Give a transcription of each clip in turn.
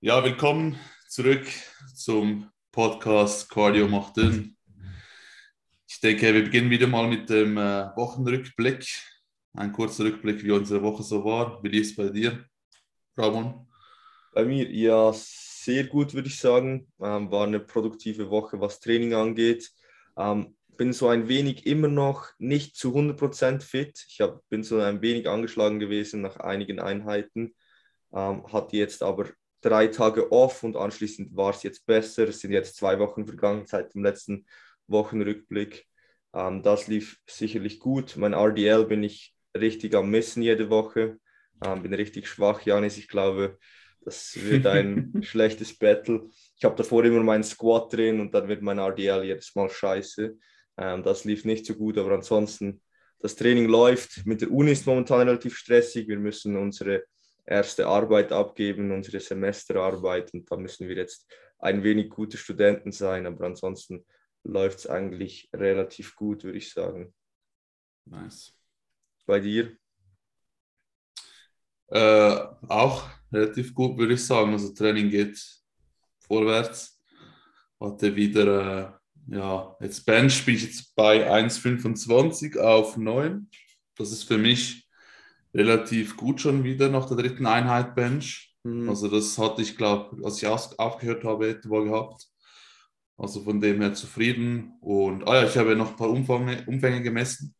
Ja, willkommen zurück zum Podcast Cardio macht dünn. Ich denke, wir beginnen wieder mal mit dem äh, Wochenrückblick. Ein kurzer Rückblick, wie unsere Woche so war. Wie lief es bei dir, Ramon? Bei mir, ja, sehr gut, würde ich sagen. Ähm, war eine produktive Woche, was Training angeht. Ähm, bin so ein wenig immer noch nicht zu 100% fit. Ich hab, bin so ein wenig angeschlagen gewesen nach einigen Einheiten. Ähm, hatte jetzt aber drei Tage off und anschließend war es jetzt besser. Es sind jetzt zwei Wochen vergangen seit dem letzten Wochenrückblick. Ähm, das lief sicherlich gut. Mein RDL bin ich richtig am Missen jede Woche. Ähm, bin richtig schwach, Janis. Ich glaube, das wird ein schlechtes Battle. Ich habe davor immer meinen Squat drin und dann wird mein RDL jedes Mal scheiße. Ähm, das lief nicht so gut, aber ansonsten, das Training läuft. Mit der Uni ist momentan relativ stressig. Wir müssen unsere erste Arbeit abgeben, unsere Semesterarbeit. Und da müssen wir jetzt ein wenig gute Studenten sein. Aber ansonsten läuft es eigentlich relativ gut, würde ich sagen. Nice. Bei dir? Äh, auch relativ gut, würde ich sagen. Also Training geht vorwärts. Hatte wieder, äh, ja, jetzt Bench bin ich jetzt bei 1,25 auf 9. Das ist für mich relativ gut schon wieder nach der dritten Einheit Bench. Mhm. Also das hatte ich, glaube als ich aufgehört habe, etwa gehabt. Also von dem her zufrieden. Und ah ja, ich habe noch ein paar Umfänge, Umfänge gemessen.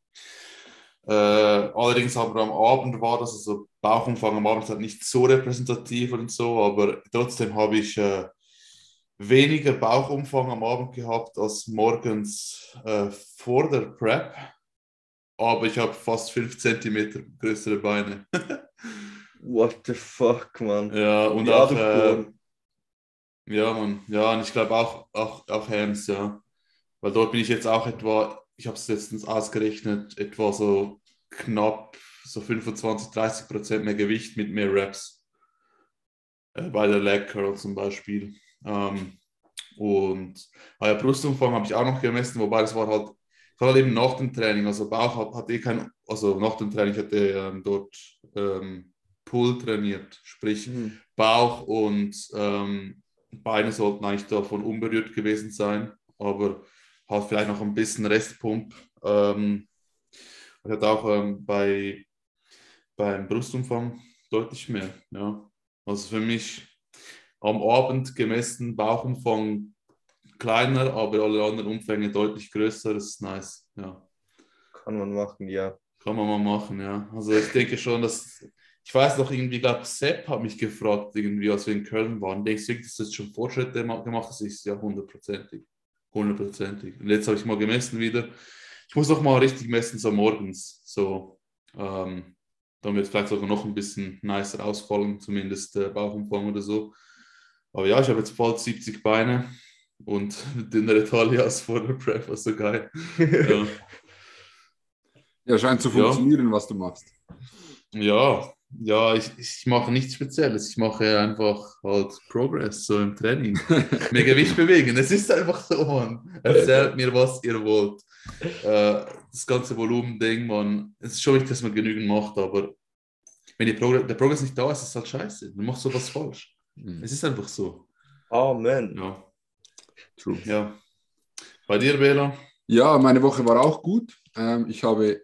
Äh, allerdings aber am Abend war das, also Bauchumfang am Abend halt nicht so repräsentativ und so, aber trotzdem habe ich äh, weniger Bauchumfang am Abend gehabt als morgens äh, vor der Prep aber ich habe fast 5 cm größere Beine. What the fuck, man? Ja, und auch. Äh, ja, man. Ja, und ich glaube auch, auch, auch Hams, ja. Weil dort bin ich jetzt auch etwa, ich habe es letztens ausgerechnet, etwa so knapp so 25, 30 Prozent mehr Gewicht mit mehr Reps. Äh, bei der Leg Curl zum Beispiel. Ähm, und ah ja, Brustumfang habe ich auch noch gemessen, wobei das war halt vor allem nach dem Training, also Bauch hat, eh kein, also nach dem Training hatte ähm, dort ähm, Pull trainiert, sprich mhm. Bauch und ähm, Beine sollten eigentlich davon unberührt gewesen sein, aber hat vielleicht noch ein bisschen Restpump. Ähm, hat auch ähm, bei, beim Brustumfang deutlich mehr. Ja. Also für mich am Abend gemessen Bauchumfang kleiner, aber alle anderen Umfänge deutlich größer. Das ist nice. Ja. Kann man machen, ja. Kann man mal machen, ja. Also ich denke schon, dass. Ich weiß noch irgendwie, glaube Sepp hat mich gefragt, irgendwie, als wir in Köln waren. Denkst du, dass das schon Fortschritte gemacht Das ist ja hundertprozentig. Hundertprozentig. Und jetzt habe ich mal gemessen wieder. Ich muss noch mal richtig messen, so morgens. So, ähm, dann wird vielleicht sogar noch ein bisschen nicer ausfallen, zumindest äh, Bauchumfang oder so. Aber ja, ich habe jetzt bald 70 Beine und dünnere Talias vor der Prep war so geil. Ja. ja, scheint zu funktionieren, ja. was du machst. Ja, ja, ich, ich mache nichts Spezielles. Ich mache einfach halt Progress so im Training. Mehr Gewicht bewegen. Es ist einfach so, man. Erzählt mir, was ihr wollt. Äh, das ganze Volumen-Ding, man. Es ist schon wichtig, dass man genügend macht, aber wenn Progress, der Progress nicht da ist, ist es halt scheiße. Du machst sowas falsch. Mhm. Es ist einfach so. Amen. Ja. True. Ja. Bei dir, Bela? Ja, meine Woche war auch gut. Ähm, ich habe,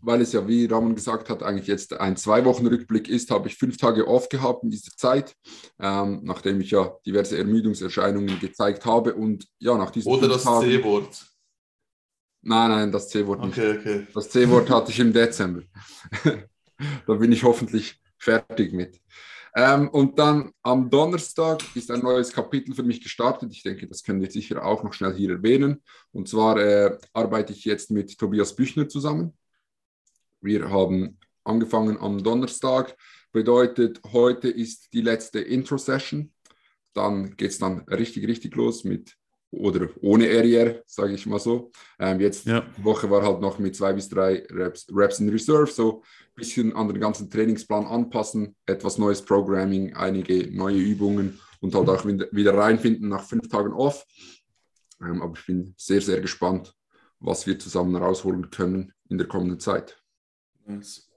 weil es ja, wie Ramon gesagt hat, eigentlich jetzt ein Zwei-Wochen-Rückblick ist, habe ich fünf Tage off gehabt in dieser Zeit, ähm, nachdem ich ja diverse Ermüdungserscheinungen gezeigt habe. Und ja, nach diesen Oder das C-Wort. Nein, nein, das C-Wort nicht. Okay, okay. Das C-Wort hatte ich im Dezember. da bin ich hoffentlich fertig mit. Ähm, und dann am Donnerstag ist ein neues Kapitel für mich gestartet. Ich denke, das können wir sicher auch noch schnell hier erwähnen. Und zwar äh, arbeite ich jetzt mit Tobias Büchner zusammen. Wir haben angefangen am Donnerstag. Bedeutet, heute ist die letzte Intro-Session. Dann geht es dann richtig, richtig los mit oder ohne RER, sage ich mal so. Ähm, jetzt ja. die Woche war halt noch mit zwei bis drei Reps, Reps in Reserve, so ein bisschen an den ganzen Trainingsplan anpassen, etwas neues Programming, einige neue Übungen und halt auch wieder reinfinden nach fünf Tagen off. Ähm, aber ich bin sehr, sehr gespannt, was wir zusammen rausholen können in der kommenden Zeit. Yes,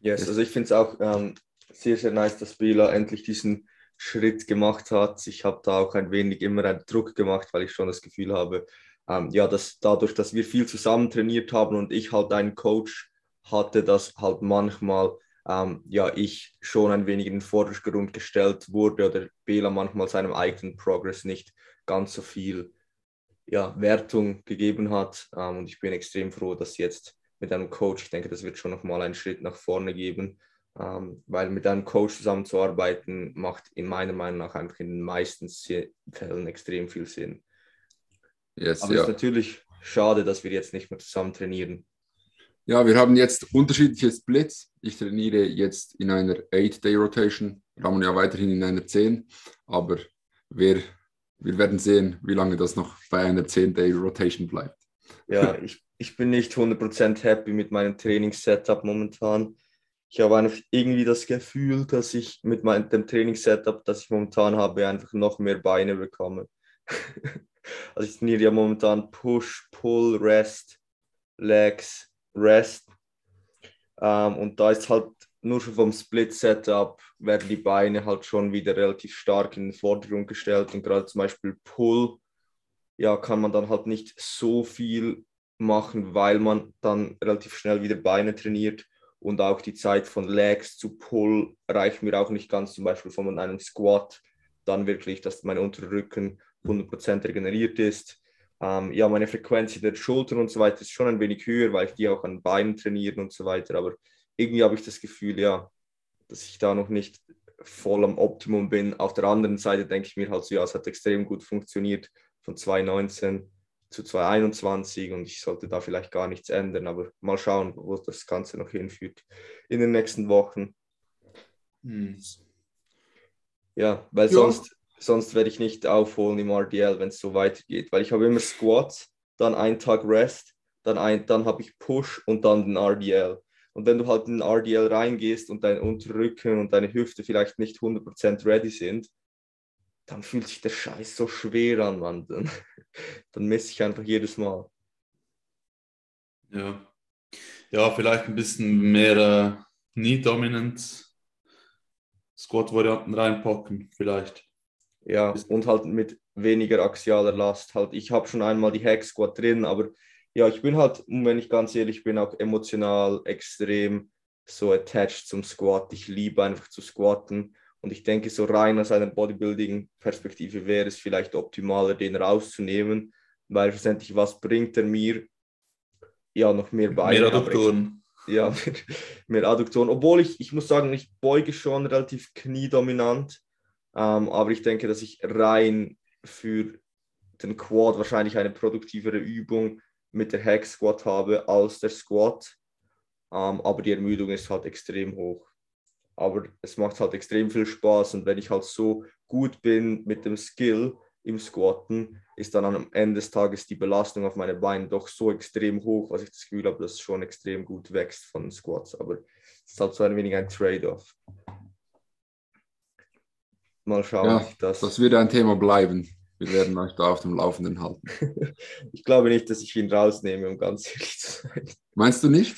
yes. also ich finde es auch ähm, sehr, sehr nice, dass Bela endlich diesen Schritt gemacht hat. Ich habe da auch ein wenig immer einen Druck gemacht, weil ich schon das Gefühl habe, ähm, ja, dass dadurch, dass wir viel zusammen trainiert haben und ich halt einen Coach hatte, dass halt manchmal ähm, ja, ich schon ein wenig in den Vordergrund gestellt wurde oder Bela manchmal seinem eigenen Progress nicht ganz so viel ja, Wertung gegeben hat. Ähm, und ich bin extrem froh, dass jetzt mit einem Coach, ich denke, das wird schon nochmal einen Schritt nach vorne geben, ähm, weil mit einem Coach zusammenzuarbeiten macht in meiner Meinung nach einfach in den meisten Fällen extrem viel Sinn. Yes, Aber es ja. ist natürlich schade, dass wir jetzt nicht mehr zusammen trainieren. Ja, wir haben jetzt unterschiedliche Splits. Ich trainiere jetzt in einer 8-Day-Rotation, Ramon ja weiterhin in einer 10, aber wir, wir werden sehen, wie lange das noch bei einer 10-Day-Rotation bleibt. Ja, ich, ich bin nicht 100% happy mit meinem Trainingssetup momentan. Ich habe einfach irgendwie das Gefühl, dass ich mit meinem, dem Trainingssetup, das ich momentan habe, einfach noch mehr Beine bekomme. also ich trainiere ja momentan Push, Pull, Rest, Legs, Rest. Ähm, und da ist halt nur schon vom Split-Setup werden die Beine halt schon wieder relativ stark in den Vordergrund gestellt und gerade zum Beispiel Pull, ja, kann man dann halt nicht so viel machen, weil man dann relativ schnell wieder Beine trainiert und auch die Zeit von Legs zu Pull reicht mir auch nicht ganz, zum Beispiel von einem Squat, dann wirklich, dass mein unterer Rücken 100% regeneriert ist ähm, ja, meine Frequenz in den Schultern und so weiter ist schon ein wenig höher, weil ich die auch an Beinen trainiere und so weiter. Aber irgendwie habe ich das Gefühl, ja, dass ich da noch nicht voll am Optimum bin. Auf der anderen Seite denke ich mir halt so, ja, es hat extrem gut funktioniert von 2019 zu 2021 und ich sollte da vielleicht gar nichts ändern, aber mal schauen, wo das Ganze noch hinführt in den nächsten Wochen. Hm. Ja, weil ja. sonst sonst werde ich nicht aufholen im RDL, wenn es so weitergeht, weil ich habe immer Squats, dann einen Tag Rest, dann, ein, dann habe ich Push und dann den RDL. Und wenn du halt in den RDL reingehst und dein Unterrücken und deine Hüfte vielleicht nicht 100% ready sind, dann fühlt sich der Scheiß so schwer an, Mann. Dann, dann messe ich einfach jedes Mal. Ja. Ja, vielleicht ein bisschen mehr äh, Knee-Dominant Squat-Varianten reinpacken, vielleicht. Ja, und halt mit weniger axialer Last. Halt, ich habe schon einmal die Hack Squat drin, aber ja, ich bin halt, wenn ich ganz ehrlich bin, auch emotional extrem so attached zum Squat. Ich liebe einfach zu squatten. Und ich denke, so rein aus einer Bodybuilding-Perspektive wäre es vielleicht optimaler, den rauszunehmen, weil schlussendlich, was bringt er mir? Ja, noch mehr Beine. Mehr Adduktoren. Ja, mehr, mehr Adduktoren. Obwohl ich, ich muss sagen, ich beuge schon relativ kniedominant. Ähm, aber ich denke, dass ich rein für den Quad wahrscheinlich eine produktivere Übung mit der Hack Squat habe als der Squat. Ähm, aber die Ermüdung ist halt extrem hoch. Aber es macht halt extrem viel Spaß und wenn ich halt so gut bin mit dem Skill im Squatten, ist dann am Ende des Tages die Belastung auf meine Beine doch so extrem hoch, was ich das Gefühl habe, dass es schon extrem gut wächst von den Squats. Aber es ist halt so ein wenig ein Trade-off. Mal schauen. Ja, das, das wird ein Thema bleiben. Wir werden euch da auf dem Laufenden halten. ich glaube nicht, dass ich ihn rausnehme, um ganz ehrlich zu sein. Meinst du nicht?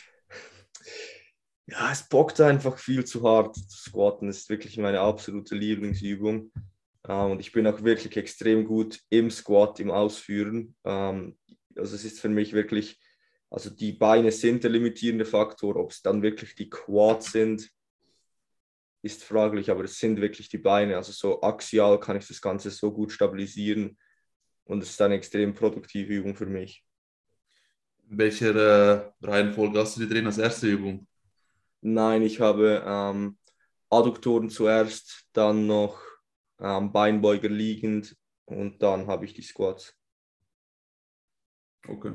Ja, es bockt einfach viel zu hart. Squatten ist wirklich meine absolute Lieblingsübung. Ähm, und ich bin auch wirklich extrem gut im Squat, im Ausführen. Ähm, also es ist für mich wirklich, also die Beine sind der limitierende Faktor. Ob es dann wirklich die Quads sind, ist fraglich, aber es sind wirklich die Beine. Also so axial kann ich das Ganze so gut stabilisieren und es ist eine extrem produktive Übung für mich. In welcher äh, Reihenfolge hast du die drin als erste Übung? Nein, ich habe ähm, Adduktoren zuerst, dann noch ähm, Beinbeuger liegend und dann habe ich die Squats. Okay.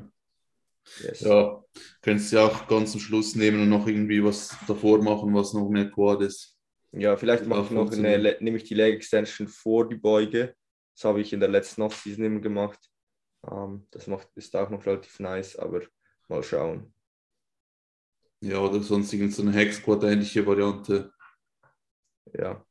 Yes. Ja, könntest du ja auch ganz zum Schluss nehmen und noch irgendwie was davor machen, was noch mehr Quad ist. Ja, vielleicht mache ich noch eine, nehme ich die Leg Extension vor die Beuge. Das habe ich in der letzten Offseason immer gemacht. Ähm, das macht, ist auch noch relativ nice, aber mal schauen. Ja, oder sonst irgendeine Hex Squat ähnliche Variante. Ja.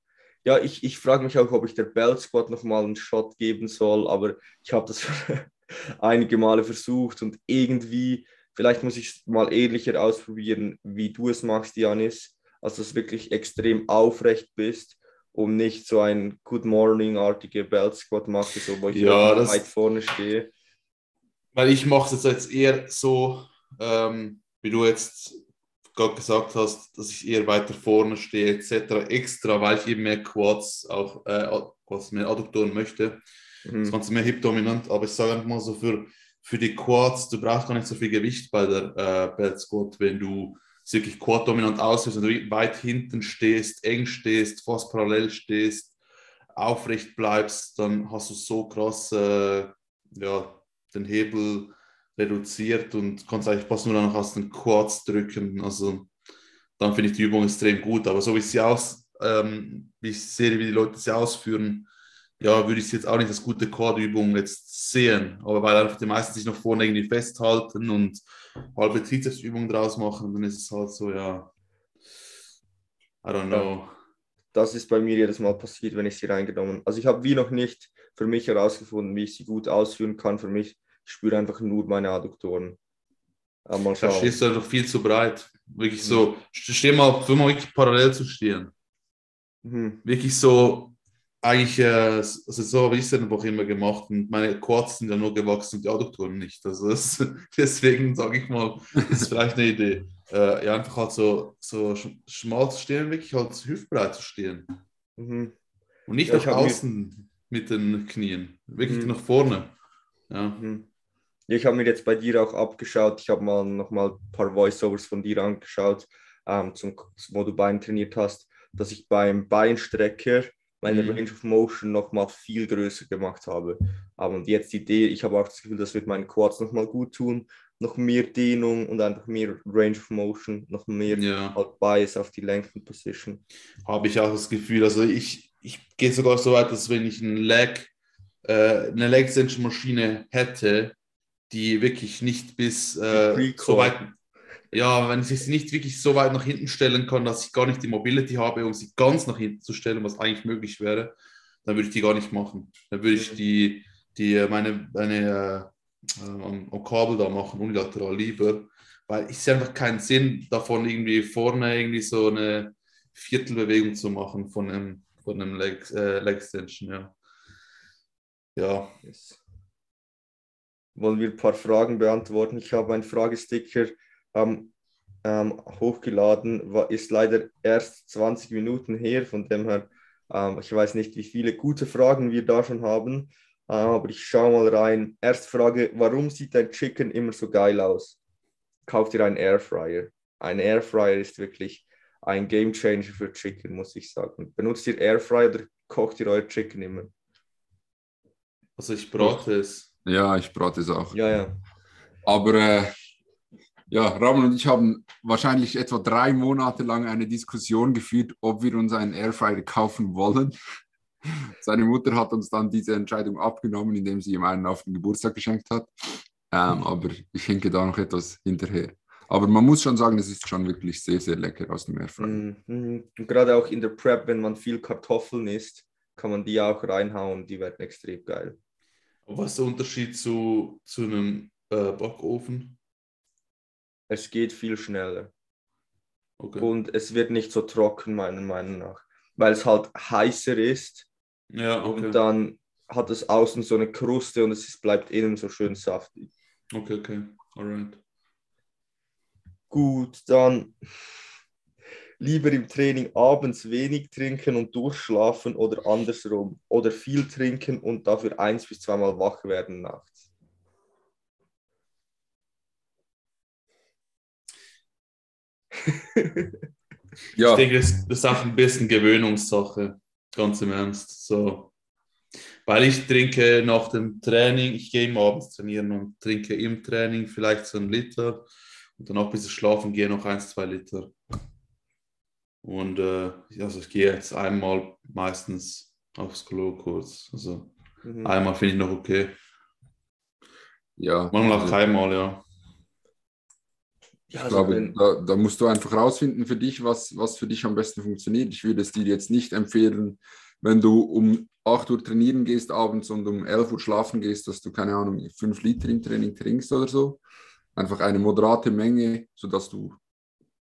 Ja, ich, ich frage mich auch, ob ich der Belt Squat nochmal einen Shot geben soll, aber ich habe das einige Male versucht und irgendwie, vielleicht muss ich es mal ähnlicher ausprobieren, wie du es machst, Janis also dass du wirklich extrem aufrecht bist um nicht so ein Good Morning-artige Belt Squat mache, so, wo ich Ja, das- weit vorne stehe. Weil ich mache es jetzt eher so, ähm, wie du jetzt gerade gesagt hast, dass ich eher weiter vorne stehe, etc. Extra, weil ich eben mehr Quads, auch äh, Quads, mehr Adduktoren möchte. Das Mhm. Ganze mehr hip-dominant, aber ich sage einfach mal so für, für die Quads, du brauchst gar nicht so viel Gewicht bei der äh, Belt Squat, wenn du es wirklich quad-dominant ausführst, wenn du weit hinten stehst, eng stehst, fast parallel stehst, aufrecht bleibst, dann hast du so krass äh, ja, den Hebel reduziert und kannst eigentlich fast nur noch aus den Quads drücken. Also dann finde ich die Übung extrem gut. Aber so wie ich sie aus, ähm, wie ich sehe, wie die Leute sie ausführen, ja, würde ich sie jetzt auch nicht als gute Quad-Übung jetzt sehen. Aber weil einfach die meisten sich noch vorne irgendwie festhalten und halbe Trizepsübungen draus machen, dann ist es halt so, ja, I don't know. Das ist bei mir jedes Mal passiert, wenn ich sie reingenommen Also ich habe wie noch nicht für mich herausgefunden, wie ich sie gut ausführen kann. Für mich, ich spüre einfach nur meine Adduktoren. Aber mal Da schauen. stehst du einfach viel zu breit. Wirklich so, steh mal, versuch mal wirklich parallel zu stehen. Mhm. wirklich so, eigentlich, äh, also so habe ich es einfach immer gemacht und meine Quads sind ja nur gewachsen und die Adduktoren nicht. Also das, deswegen sage ich mal, ist vielleicht eine Idee. Äh, ja, einfach halt so, so sch- schmal zu stehen, wirklich halt hüftbreit zu stehen. Mhm. Und nicht Ja, nach außen mit den Knien, wirklich Mhm. nach vorne. Ja. Mhm. Ich habe mir jetzt bei dir auch abgeschaut. Ich habe mal noch mal ein paar Voiceovers von dir angeschaut, ähm, zum, wo du Bein trainiert hast, dass ich beim Beinstrecker meine Mhm. Range of Motion noch mal viel größer gemacht habe. Aber und jetzt die Idee, ich habe auch das Gefühl, das wird meinen Quads noch mal gut tun. Noch mehr Dehnung und einfach mehr Range of Motion, noch mehr ja. halt Bias auf die Lengthen Position. habe ich auch das Gefühl. Also ich, ich gehe sogar so weit, dass wenn ich ein Leg, äh, eine Leg Extension Maschine hätte, die wirklich nicht bis äh, so weit, ja, wenn ich sie nicht wirklich so weit nach hinten stellen kann, dass ich gar nicht die Mobility habe, um sie ganz nach hinten zu stellen, was eigentlich möglich wäre, dann würde ich die gar nicht machen. Dann würde ich die, die äh, meine, meine äh, am, am Kabel da machen, unilateral lieber, weil ich sehe einfach keinen Sinn davon, irgendwie vorne irgendwie so eine Viertelbewegung zu machen von einem, von einem Leg, äh, Leg Extension, ja. Ja, Yes. Wollen wir ein paar Fragen beantworten? Ich habe einen Fragesticker ähm, ähm, hochgeladen, war, ist leider erst 20 Minuten her, von dem her, ähm, ich weiß nicht, wie viele gute Fragen wir da schon haben, äh, aber ich schaue mal rein. Erste Frage, warum sieht dein Chicken immer so geil aus? Kauft ihr einen Airfryer? Ein Airfryer ist wirklich ein Game Changer für Chicken, muss ich sagen. Benutzt ihr Airfryer oder kocht ihr euer Chicken immer? also ich brate es. Ja, ich brate es auch. Ja, ja. Aber äh, ja, Ramon und ich haben wahrscheinlich etwa drei Monate lang eine Diskussion geführt, ob wir uns einen Airfryer kaufen wollen. Seine Mutter hat uns dann diese Entscheidung abgenommen, indem sie ihm einen auf den Geburtstag geschenkt hat. Ähm, aber ich hinke da noch etwas hinterher. Aber man muss schon sagen, es ist schon wirklich sehr, sehr lecker aus dem Airfryer. Mhm. Und gerade auch in der Prep, wenn man viel Kartoffeln isst, kann man die auch reinhauen, die werden extrem geil. Was ist der Unterschied zu, zu einem äh, Backofen? Es geht viel schneller Okay. und es wird nicht so trocken, meiner Meinung nach, weil es halt heißer ist ja, okay. und dann hat es außen so eine Kruste und es bleibt innen so schön saftig. okay, okay. Alright. Gut, dann lieber im Training abends wenig trinken und durchschlafen oder andersrum oder viel trinken und dafür eins bis zweimal wach werden nachts. Ja, Ich denke, das, das ist auch ein bisschen Gewöhnungssache, ganz im Ernst. So. Weil ich trinke nach dem Training, ich gehe immer abends trainieren und trinke im Training vielleicht so einen Liter und danach bis ich schlafen gehe noch eins, zwei Liter. Und äh, also ich gehe jetzt einmal meistens aufs Klo kurz. Also Mhm. einmal finde ich noch okay. ja. Manchmal auch Also- keinmal, ja. Ja, Ich also glaube, da, da musst du einfach rausfinden für dich, was, was für dich am besten funktioniert. Ich würde es dir jetzt nicht empfehlen, wenn du um 8 Uhr trainieren gehst abends und um 11 Uhr schlafen gehst, dass du, keine Ahnung, 5 Liter im Training trinkst oder so. Einfach eine moderate Menge, sodass du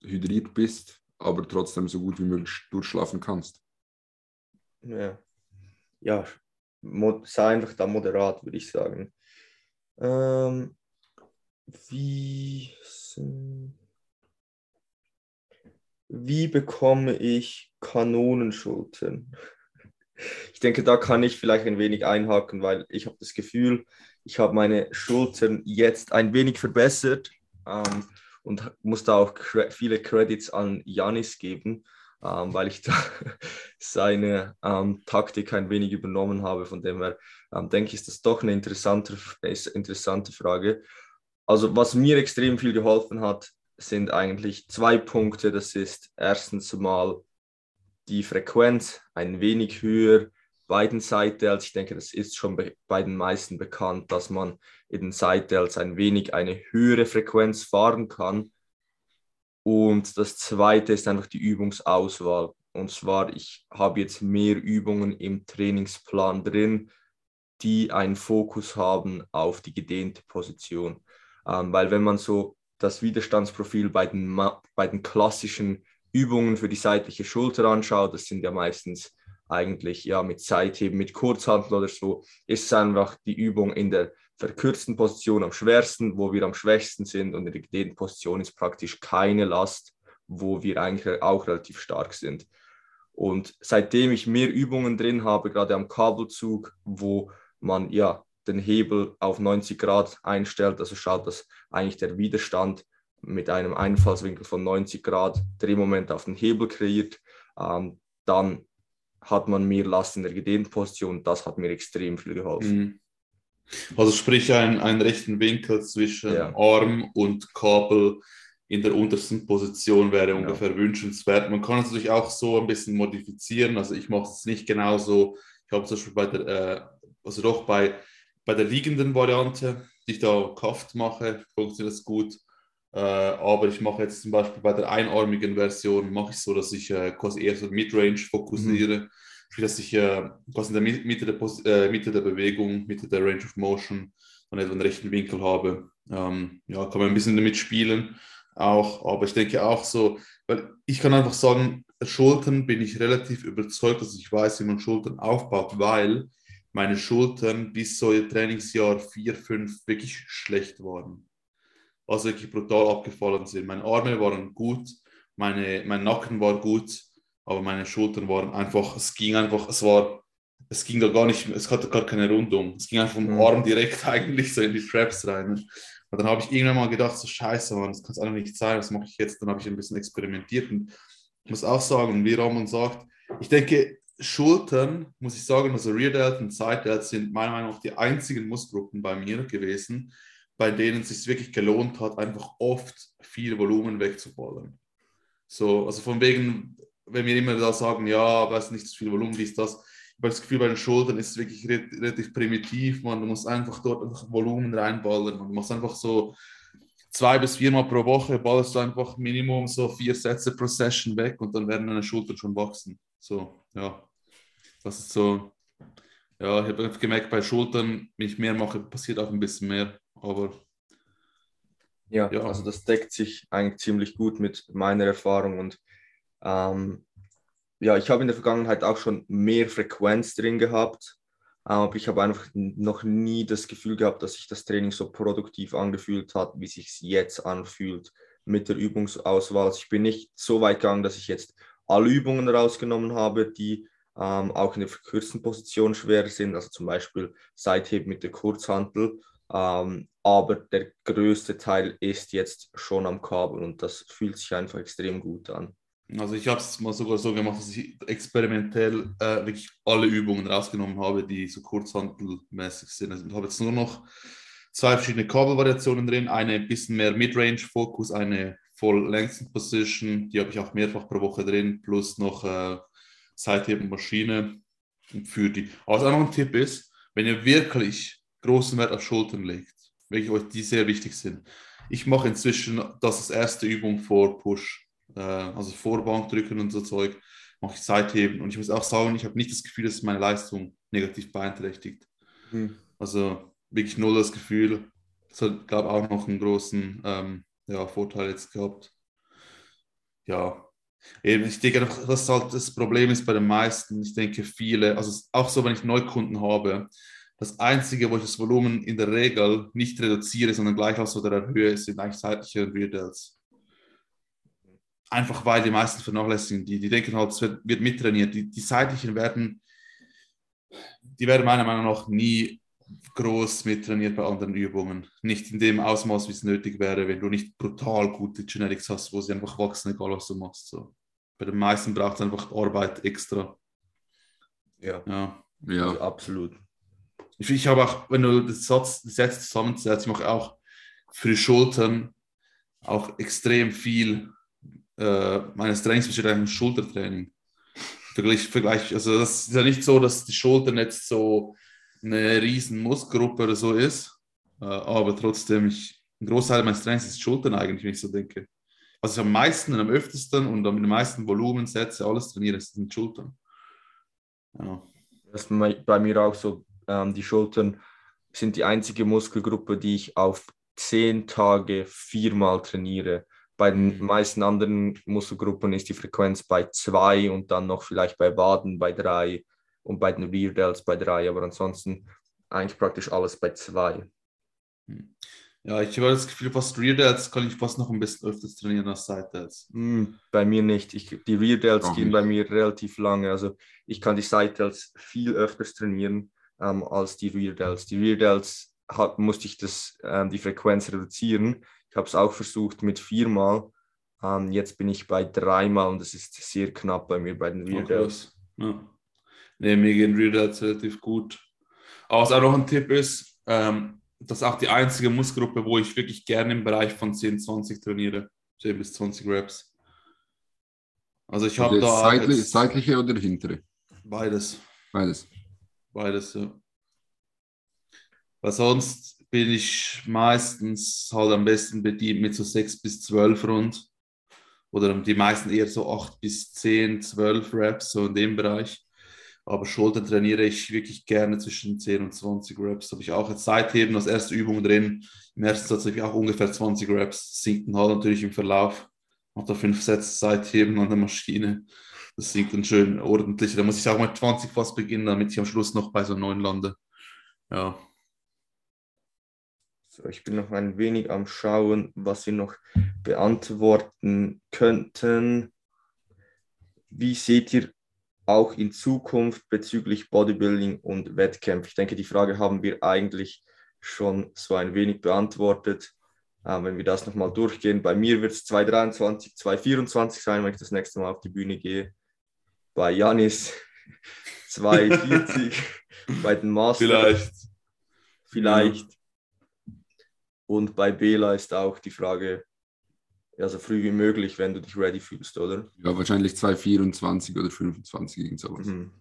hydriert bist, aber trotzdem so gut wie möglich durchschlafen kannst. ja, ja sei einfach da moderat, würde ich sagen. Ähm, wie, wie bekomme ich Kanonenschultern? Ich denke, da kann ich vielleicht ein wenig einhaken, weil ich habe das Gefühl, ich habe meine Schultern jetzt ein wenig verbessert ähm, und muss da auch viele Credits an Janis geben, ähm, weil ich da seine ähm, Taktik ein wenig übernommen habe. Von dem her ähm, denke ich, ist das doch eine interessante, interessante Frage. Also was mir extrem viel geholfen hat, sind eigentlich zwei Punkte. Das ist erstens mal die Frequenz ein wenig höher beiden Seitels. Ich denke, das ist schon bei den meisten bekannt, dass man in den Seitels ein wenig eine höhere Frequenz fahren kann. Und das zweite ist einfach die Übungsauswahl. Und zwar, ich habe jetzt mehr Übungen im Trainingsplan drin, die einen Fokus haben auf die gedehnte Position. Ähm, weil wenn man so das Widerstandsprofil bei den, bei den klassischen Übungen für die seitliche Schulter anschaut, das sind ja meistens eigentlich ja mit Seitheben, mit Kurzhantel oder so, ist es einfach die Übung in der verkürzten Position am schwersten, wo wir am schwächsten sind und in der gedehnten Position ist praktisch keine Last, wo wir eigentlich auch relativ stark sind. Und seitdem ich mehr Übungen drin habe, gerade am Kabelzug, wo man ja den Hebel auf 90 Grad einstellt, also schaut, dass eigentlich der Widerstand mit einem Einfallswinkel von 90 Grad Drehmoment auf den Hebel kreiert, ähm, dann hat man mehr Last in der gedehnten Position. Das hat mir extrem viel geholfen. Mhm. Also sprich ein, einen rechten Winkel zwischen ja. Arm und Kabel in der untersten Position wäre ungefähr ja. wünschenswert. Man kann es natürlich auch so ein bisschen modifizieren. Also ich mache es nicht genauso. Ich habe zum Beispiel bei der, äh, also doch bei, bei der liegenden Variante, die ich da Kraft mache, funktioniert das gut. Äh, aber ich mache jetzt zum Beispiel bei der einarmigen Version, mache ich so, dass ich äh, quasi eher so Midrange fokussiere. Mhm. Sprich, dass ich äh, quasi in der Mitte der, äh, Mitte der Bewegung, Mitte der Range of Motion dann etwa einen rechten Winkel habe. Ähm, ja, kann man ein bisschen damit spielen auch, aber ich denke auch so, weil ich kann einfach sagen, Schultern bin ich relativ überzeugt, dass ich weiß, wie man Schultern aufbaut, weil meine Schultern bis so ihr Trainingsjahr 4, 5 wirklich schlecht waren also wirklich brutal abgefallen sind. Meine Arme waren gut, meine, mein Nacken war gut, aber meine Schultern waren einfach, es ging einfach, es war, es ging da gar nicht, es hatte gar keine Rundung. Es ging einfach vom mhm. Arm direkt eigentlich so in die Traps rein. Und dann habe ich irgendwann mal gedacht, so scheiße, Mann, das kann es einfach nicht sein, was mache ich jetzt? Dann habe ich ein bisschen experimentiert und ich muss auch sagen, wie Ramon sagt, ich denke, Schultern, muss ich sagen, also Rear Delt und Side Delt sind meiner Meinung nach die einzigen Muskelgruppen bei mir gewesen, bei denen es sich wirklich gelohnt hat, einfach oft viel Volumen wegzuballen. So, also von wegen, wenn wir immer da sagen, ja, ist nicht so viel Volumen, wie ist das? Ich habe das Gefühl, bei den Schultern ist es wirklich relativ primitiv. Man, du musst einfach dort einfach Volumen reinballern. Man muss einfach so zwei bis viermal pro Woche ballerst du einfach Minimum so vier Sätze pro Session weg und dann werden deine Schultern schon wachsen. So, ja. Das ist so. Ja, ich habe gemerkt, bei Schultern, wenn ich mehr mache, passiert auch ein bisschen mehr. Aber ja, ja, also das deckt sich eigentlich ziemlich gut mit meiner Erfahrung und ähm, ja, ich habe in der Vergangenheit auch schon mehr Frequenz drin gehabt, aber ich habe einfach noch nie das Gefühl gehabt, dass sich das Training so produktiv angefühlt hat, wie sich es jetzt anfühlt mit der Übungsauswahl. Also ich bin nicht so weit gegangen, dass ich jetzt alle Übungen rausgenommen habe, die ähm, auch in der verkürzten Position schwer sind, also zum Beispiel Seitheben mit der Kurzhantel ähm, aber der größte Teil ist jetzt schon am Kabel und das fühlt sich einfach extrem gut an. Also ich habe es mal sogar so gemacht, dass ich experimentell äh, wirklich alle Übungen rausgenommen habe, die so kurzhantelmäßig sind. Also ich habe jetzt nur noch zwei verschiedene Kabelvariationen drin, eine ein bisschen mehr Midrange-Fokus, eine Full Length Position, die habe ich auch mehrfach pro Woche drin, plus noch äh, Seitheben Maschine für die. Also auch noch ein Tipp ist, wenn ihr wirklich großen Wert auf Schultern legt, welche euch die sehr wichtig sind. Ich mache inzwischen das als erste Übung vor Push, äh, also vor Bankdrücken und so Zeug, mache ich Seitheben. Und ich muss auch sagen, ich habe nicht das Gefühl, dass meine Leistung negativ beeinträchtigt. Mhm. Also wirklich null das Gefühl. Das hat, glaube ich, auch noch einen großen ähm, ja, Vorteil jetzt gehabt. Ja, Eben, ich denke, was halt das Problem ist bei den meisten, ich denke viele, also auch so, wenn ich Neukunden habe, das Einzige, wo ich das Volumen in der Regel nicht reduziere, sondern gleich aus oder erhöhe, sind eigentlich seitliche Rear Delts. Einfach weil die meisten vernachlässigen die. Die denken halt, es wird, wird mittrainiert. Die, die seitlichen werden, die werden meiner Meinung nach nie groß mittrainiert bei anderen Übungen. Nicht in dem Ausmaß, wie es nötig wäre, wenn du nicht brutal gute Genetics hast, wo sie einfach wachsen, egal was du machst. So. Bei den meisten braucht es einfach Arbeit extra. Ja, Ja. Ja, Also absolut. Ich, ich habe auch, wenn du das Satz, die Sätze zusammensetzt, ich mache auch für die Schultern auch extrem viel äh, meines Trainings besteht eigentlich Schultertraining. Vergleich, vergleich, also das ist ja nicht so, dass die Schultern jetzt so eine riesen Muskelgruppe oder so ist, äh, aber trotzdem, ich, ein Großteil meines Trainings ist Schultern eigentlich, wenn ich so denke. Was ich am meisten und am öftesten und am meisten Volumen setze, alles trainiere, sind Schultern. Ja. Das ist bei mir auch so. Ähm, die Schultern sind die einzige Muskelgruppe, die ich auf zehn Tage viermal trainiere. Bei den Mhm. meisten anderen Muskelgruppen ist die Frequenz bei zwei und dann noch vielleicht bei Waden bei drei und bei den Rear Delts bei drei, aber ansonsten eigentlich praktisch alles bei zwei. Ja, ich habe das Gefühl, fast Rear Delts kann ich fast noch ein bisschen öfters trainieren als Side Delts. Hm, bei mir nicht. Ich, die Rear Delts Auch gehen nicht. bei mir relativ lange. Also ich kann die Side Delts viel öfters trainieren ähm, als die Rear Delts. Die Rear Delts hat, musste ich das, ähm, die Frequenz reduzieren. Ich habe es auch versucht mit viermal. Ähm, jetzt bin ich bei dreimal und es ist sehr knapp bei mir bei den Rear Auch Delts. krass. Ja. Nee, mir gehen Rear Delts relativ gut. Aber was auch noch ein Tipp ist, ähm, das ist auch die einzige Muskelgruppe, wo ich wirklich gerne im Bereich von 10, 20 trainiere. 10 bis 20 Reps. Also ich habe Also da seitlich, jetzt seitliche oder hintere? beides. Beides. Beides, ja. Weil sonst bin ich meistens halt am besten bedient mit so 6 bis 12 rund. Oder die meisten eher so 8 bis 10, 12 Reps, so in dem Bereich. Aber Schultern trainiere ich wirklich gerne zwischen 10 und 20 Reps. Habe ich auch jetzt Seitheben als erste Übung drin. Im ersten Satz habe ich auch ungefähr 20 Reps. Sinkt dann halt natürlich im Verlauf. Macht da fünf Sätze Seitheben an der Maschine. Das sinkt dann schön ordentlich. Da muss ich auch mit 20 fast beginnen, damit ich am Schluss noch bei so 9 lande. Ja. So, ich bin noch ein wenig am Schauen, was wir noch beantworten könnten. Wie seht ihr auch in Zukunft bezüglich Bodybuilding und Wettkämpfen? Ich denke, die Frage haben wir eigentlich schon so ein wenig beantwortet. Äh, wenn wir das nochmal durchgehen, bei mir wird es 2023, 2024 sein, wenn ich das nächste Mal auf die Bühne gehe. Bei Janis 240, bei den Masters Vielleicht. vielleicht. Und bei Bela ist auch die Frage, ja, so früh wie möglich, wenn du dich ready fühlst, oder? Ja, wahrscheinlich 224 oder 25 irgend sowas. Mhm.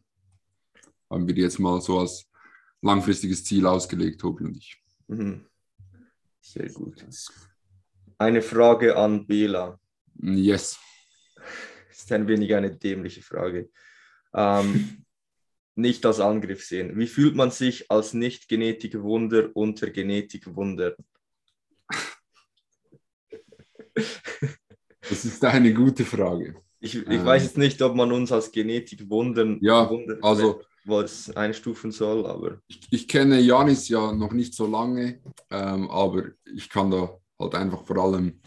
Haben wir die jetzt mal so als langfristiges Ziel ausgelegt, Tobi und ich. Mhm. Sehr gut. Eine Frage an Bela. Yes. Ist ein wenig eine dämliche Frage. Ähm, nicht als Angriff sehen. Wie fühlt man sich als Nicht-Genetik-Wunder unter Genetik-Wunder? Das ist eine gute Frage. Ich, ich Ähm. weiß jetzt nicht, ob man uns als Genetik-Wunder Ja, Wunder, also- was einstufen soll, aber Ich, ich kenne Janis ja noch nicht so lange, ähm, aber ich kann da halt einfach vor allem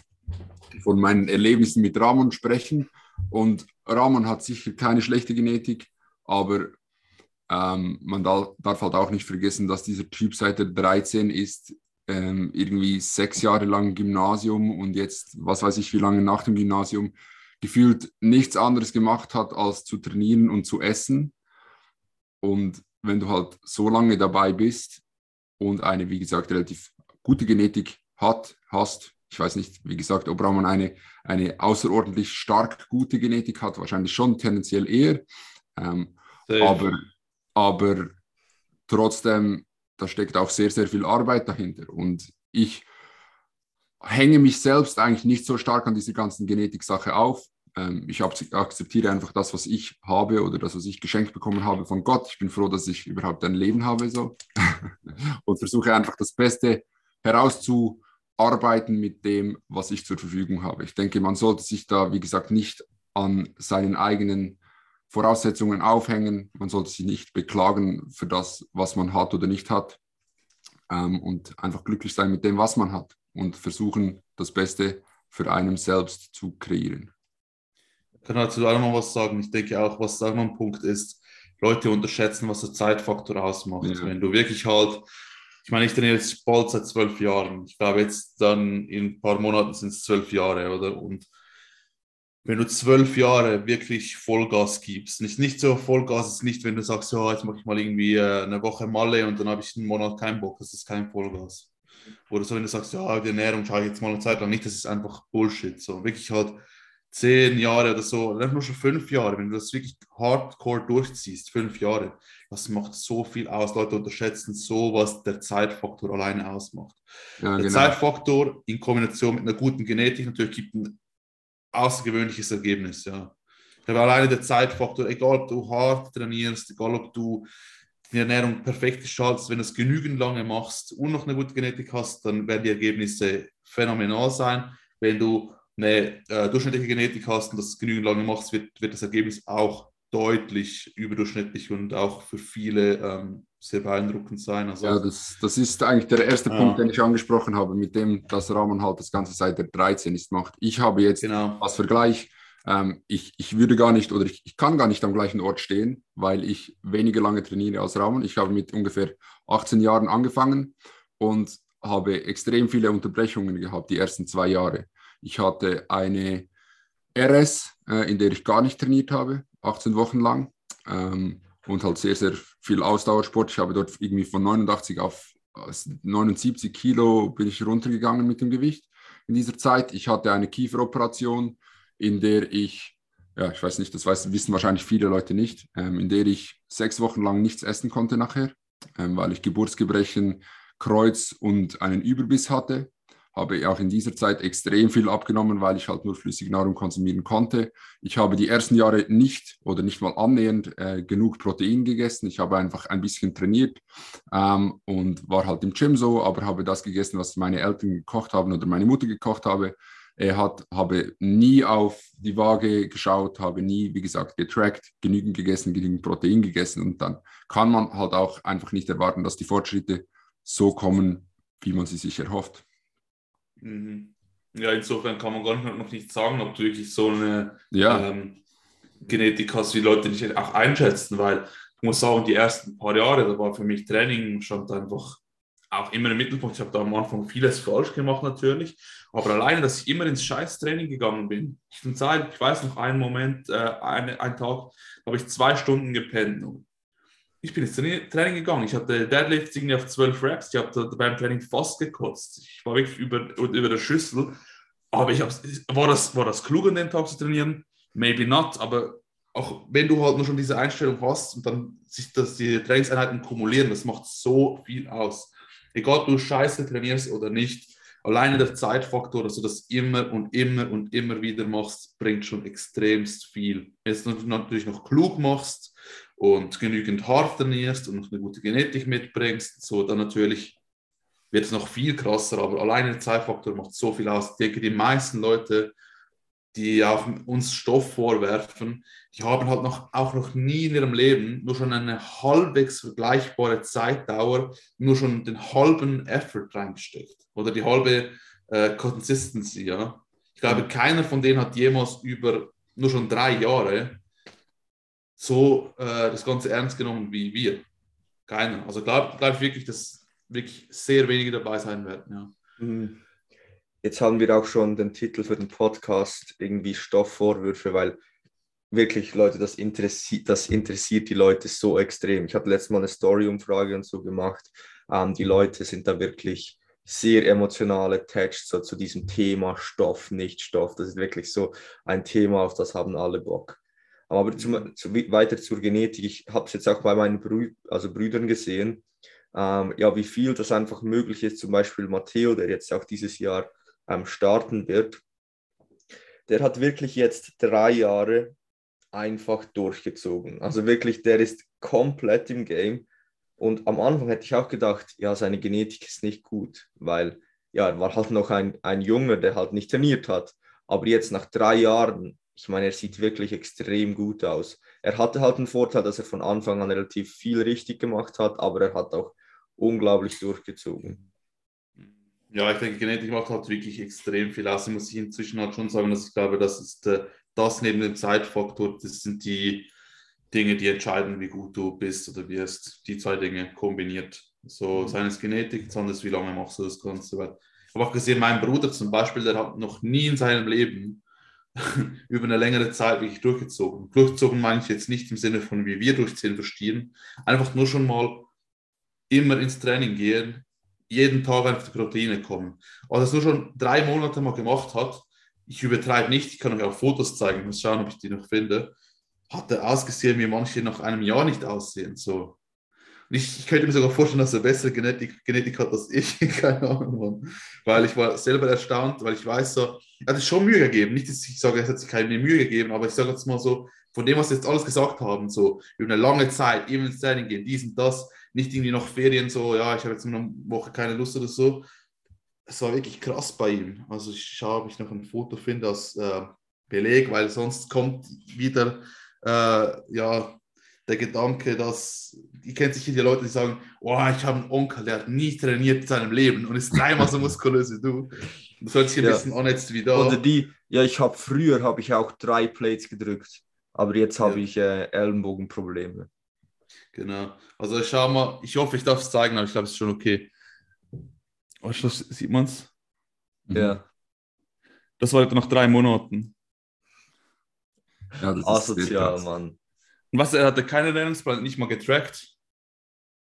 von meinen Erlebnissen mit Ramon sprechen. Und Ramon hat sicher keine schlechte Genetik, aber ähm, man da, darf halt auch nicht vergessen, dass dieser Typ seit er 13 ist, ähm, irgendwie sechs Jahre lang Gymnasium und jetzt, was weiß ich, wie lange nach dem Gymnasium, gefühlt nichts anderes gemacht hat, als zu trainieren und zu essen. Und wenn du halt so lange dabei bist und eine, wie gesagt, relativ gute Genetik hat, hast, ich weiß nicht, wie gesagt, ob Ramon eine, eine außerordentlich stark gute Genetik hat, wahrscheinlich schon tendenziell eher. Ähm, aber, aber trotzdem, da steckt auch sehr, sehr viel Arbeit dahinter. Und ich hänge mich selbst eigentlich nicht so stark an dieser ganzen Genetik-Sache auf. Ähm, ich ak- akzeptiere einfach das, was ich habe oder das, was ich geschenkt bekommen habe von Gott. Ich bin froh, dass ich überhaupt ein Leben habe so. und versuche einfach das Beste herauszuarbeiten mit dem, was ich zur Verfügung habe. Ich denke, man sollte sich da, wie gesagt, nicht an seinen eigenen Voraussetzungen aufhängen. Man sollte sich nicht beklagen für das, was man hat oder nicht hat. Ähm, und einfach glücklich sein mit dem, was man hat und versuchen, das Beste für einen selbst zu kreieren. Ich kann dazu auch noch was sagen. Ich denke auch, was da noch ein Punkt ist, Leute unterschätzen, was der Zeitfaktor ausmacht. Ja. Wenn du wirklich halt, ich meine, ich trainiere jetzt bald seit zwölf Jahren. Ich glaube, jetzt dann in ein paar Monaten sind es zwölf Jahre, oder? Und wenn du zwölf Jahre wirklich Vollgas gibst, nicht, nicht so Vollgas ist nicht, wenn du sagst, ja, jetzt mache ich mal irgendwie äh, eine Woche Malle und dann habe ich einen Monat keinen Bock, das ist kein Vollgas. Oder so, wenn du sagst, ja, die Ernährung schaue ich jetzt mal eine Zeit lang nicht, das ist einfach Bullshit. So wirklich halt zehn Jahre oder so, oder nur schon fünf Jahre, wenn du das wirklich hardcore durchziehst, fünf Jahre, das macht so viel aus. Leute unterschätzen so, was der Zeitfaktor alleine ausmacht. Ja, der genau. Zeitfaktor in Kombination mit einer guten Genetik natürlich gibt ein außergewöhnliches Ergebnis, ja. Aber alleine der Zeitfaktor, egal ob du hart trainierst, egal ob du die Ernährung perfekt gestaltest, wenn du es genügend lange machst und noch eine gute Genetik hast, dann werden die Ergebnisse phänomenal sein. Wenn du eine äh, durchschnittliche Genetik hast und das genügend lange machst, wird, wird das Ergebnis auch deutlich überdurchschnittlich und auch für viele ähm, sehr beeindruckend sein. Also, ja, das, das ist eigentlich der erste ja. Punkt, den ich angesprochen habe, mit dem, dass Rahman halt das Ganze seit der 13 ist macht. Ich habe jetzt genau. als Vergleich, ähm, ich, ich würde gar nicht oder ich, ich kann gar nicht am gleichen Ort stehen, weil ich weniger lange trainiere als Rahman. Ich habe mit ungefähr 18 Jahren angefangen und habe extrem viele Unterbrechungen gehabt, die ersten zwei Jahre. Ich hatte eine RS, äh, in der ich gar nicht trainiert habe, 18 Wochen lang. Ähm, und halt sehr, sehr viel Ausdauersport. Ich habe dort irgendwie von 89 auf 79 Kilo bin ich runtergegangen mit dem Gewicht in dieser Zeit. Ich hatte eine Kieferoperation, in der ich, ja, ich weiß nicht, das weiß, wissen wahrscheinlich viele Leute nicht, ähm, in der ich sechs Wochen lang nichts essen konnte nachher, ähm, weil ich Geburtsgebrechen, Kreuz und einen Überbiss hatte habe auch in dieser Zeit extrem viel abgenommen, weil ich halt nur flüssige Nahrung konsumieren konnte. Ich habe die ersten Jahre nicht oder nicht mal annähernd äh, genug Protein gegessen. Ich habe einfach ein bisschen trainiert ähm, und war halt im Gym so, aber habe das gegessen, was meine Eltern gekocht haben oder meine Mutter gekocht habe. Er hat, habe nie auf die Waage geschaut, habe nie, wie gesagt, getrackt, genügend gegessen, genügend Protein gegessen und dann kann man halt auch einfach nicht erwarten, dass die Fortschritte so kommen, wie man sie sich erhofft. Mhm. Ja, insofern kann man gar nicht, noch nicht sagen, ob du wirklich so eine ja. ähm, Genetik hast, wie Leute dich auch einschätzen, weil ich muss sagen, die ersten paar Jahre, da war für mich Training stand einfach auch immer im Mittelpunkt. Ich habe da am Anfang vieles falsch gemacht natürlich, aber alleine, dass ich immer ins Scheißtraining gegangen bin. Ich, ich weiß noch einen Moment, äh, eine, einen Tag, habe ich zwei Stunden gepennt ich bin ins Training gegangen. Ich hatte Deadlifts irgendwie auf 12 Reps. Ich habe beim Training fast gekotzt. Ich war wirklich über, über der Schüssel. Aber ich war, das, war das klug, an dem Tag zu trainieren? Maybe not. Aber auch wenn du halt nur schon diese Einstellung hast und dann sich das, die Trainingseinheiten kumulieren, das macht so viel aus. Egal, ob du scheiße trainierst oder nicht, alleine der Zeitfaktor, dass du das immer und immer und immer wieder machst, bringt schon extremst viel. Wenn du natürlich noch klug machst, und genügend hart trainierst und eine gute Genetik mitbringst, so dann natürlich wird es noch viel krasser, aber alleine der Zeitfaktor macht so viel aus. Ich denke, die meisten Leute, die auch uns Stoff vorwerfen, die haben halt noch, auch noch nie in ihrem Leben nur schon eine halbwegs vergleichbare Zeitdauer, nur schon den halben Effort reingesteckt oder die halbe äh, Consistency. Ja? Ich glaube, keiner von denen hat jemals über nur schon drei Jahre so äh, das Ganze ernst genommen wie wir. Keiner. Also glaube glaub ich wirklich, dass wirklich sehr wenige dabei sein werden. Ja. Mhm. Jetzt haben wir auch schon den Titel für den Podcast, irgendwie Stoffvorwürfe, weil wirklich, Leute, das interessiert, das interessiert die Leute so extrem. Ich hatte letztes Mal eine Story-Umfrage und so gemacht. Ähm, die Leute sind da wirklich sehr emotional attached so zu diesem Thema Stoff, nicht Stoff. Das ist wirklich so ein Thema, auf das haben alle Bock. Aber zum, zu, weiter zur Genetik, ich habe es jetzt auch bei meinen Brü also Brüdern gesehen, ähm, ja, wie viel das einfach möglich ist. Zum Beispiel Matteo, der jetzt auch dieses Jahr ähm, starten wird, der hat wirklich jetzt drei Jahre einfach durchgezogen. Also wirklich, der ist komplett im Game. Und am Anfang hätte ich auch gedacht, ja, seine Genetik ist nicht gut, weil ja, er war halt noch ein, ein Junge, der halt nicht trainiert hat. Aber jetzt nach drei Jahren ich meine, er sieht wirklich extrem gut aus. Er hatte halt einen Vorteil, dass er von Anfang an relativ viel richtig gemacht hat, aber er hat auch unglaublich durchgezogen. Ja, ich denke, Genetik macht halt wirklich extrem viel aus. Ich muss ich inzwischen halt schon sagen, dass ich glaube, das ist äh, das neben dem Zeitfaktor, das sind die Dinge, die entscheiden, wie gut du bist oder wirst. Die zwei Dinge kombiniert. So, mhm. seines Genetik, sondern wie lange machst du das Ganze. Weil ich habe auch gesehen, mein Bruder zum Beispiel, der hat noch nie in seinem Leben über eine längere Zeit wirklich durchgezogen. Durchgezogen meine ich jetzt nicht im Sinne von, wie wir durchziehen, verstehen. Einfach nur schon mal immer ins Training gehen, jeden Tag einfach die Proteine kommen. Also das nur schon drei Monate mal gemacht hat, ich übertreibe nicht, ich kann euch auch Fotos zeigen, ich muss schauen, ob ich die noch finde, hat er ausgesehen, wie manche nach einem Jahr nicht aussehen. So. Ich, ich könnte mir sogar vorstellen, dass er bessere Genetik, Genetik hat als ich, keine Ahnung. Weil ich war selber erstaunt, weil ich weiß so, er hat sich schon Mühe gegeben. Nicht, dass ich sage, er hat sich keine Mühe gegeben, aber ich sage jetzt mal so, von dem, was sie jetzt alles gesagt haben, so über eine lange Zeit, immer ins Training gehen, dies und das, nicht irgendwie noch Ferien, so, ja, ich habe jetzt eine Woche keine Lust oder so. Es war wirklich krass bei ihm. Also ich schaue, ob ich noch ein Foto finde als äh, Beleg, weil sonst kommt wieder, äh, ja, der Gedanke, dass, ihr kennt sicher die Leute, die sagen, oh, ich habe einen Onkel, der hat nie trainiert in seinem Leben und ist dreimal so muskulös wie du. Das hört sich ein ja. bisschen an jetzt wieder. Oder die, ja, ich habe früher, habe ich auch drei Plates gedrückt, aber jetzt habe ja. ich äh, Ellenbogenprobleme. Genau. Also ich schau mal, ich hoffe, ich darf es zeigen, aber ich glaube, es ist schon okay. Oh, sieht man es? Ja. Das war nach drei Monaten. Ja, das Asozial, Mann. Und was, er hatte keinen Trainingsplan, nicht mal getrackt.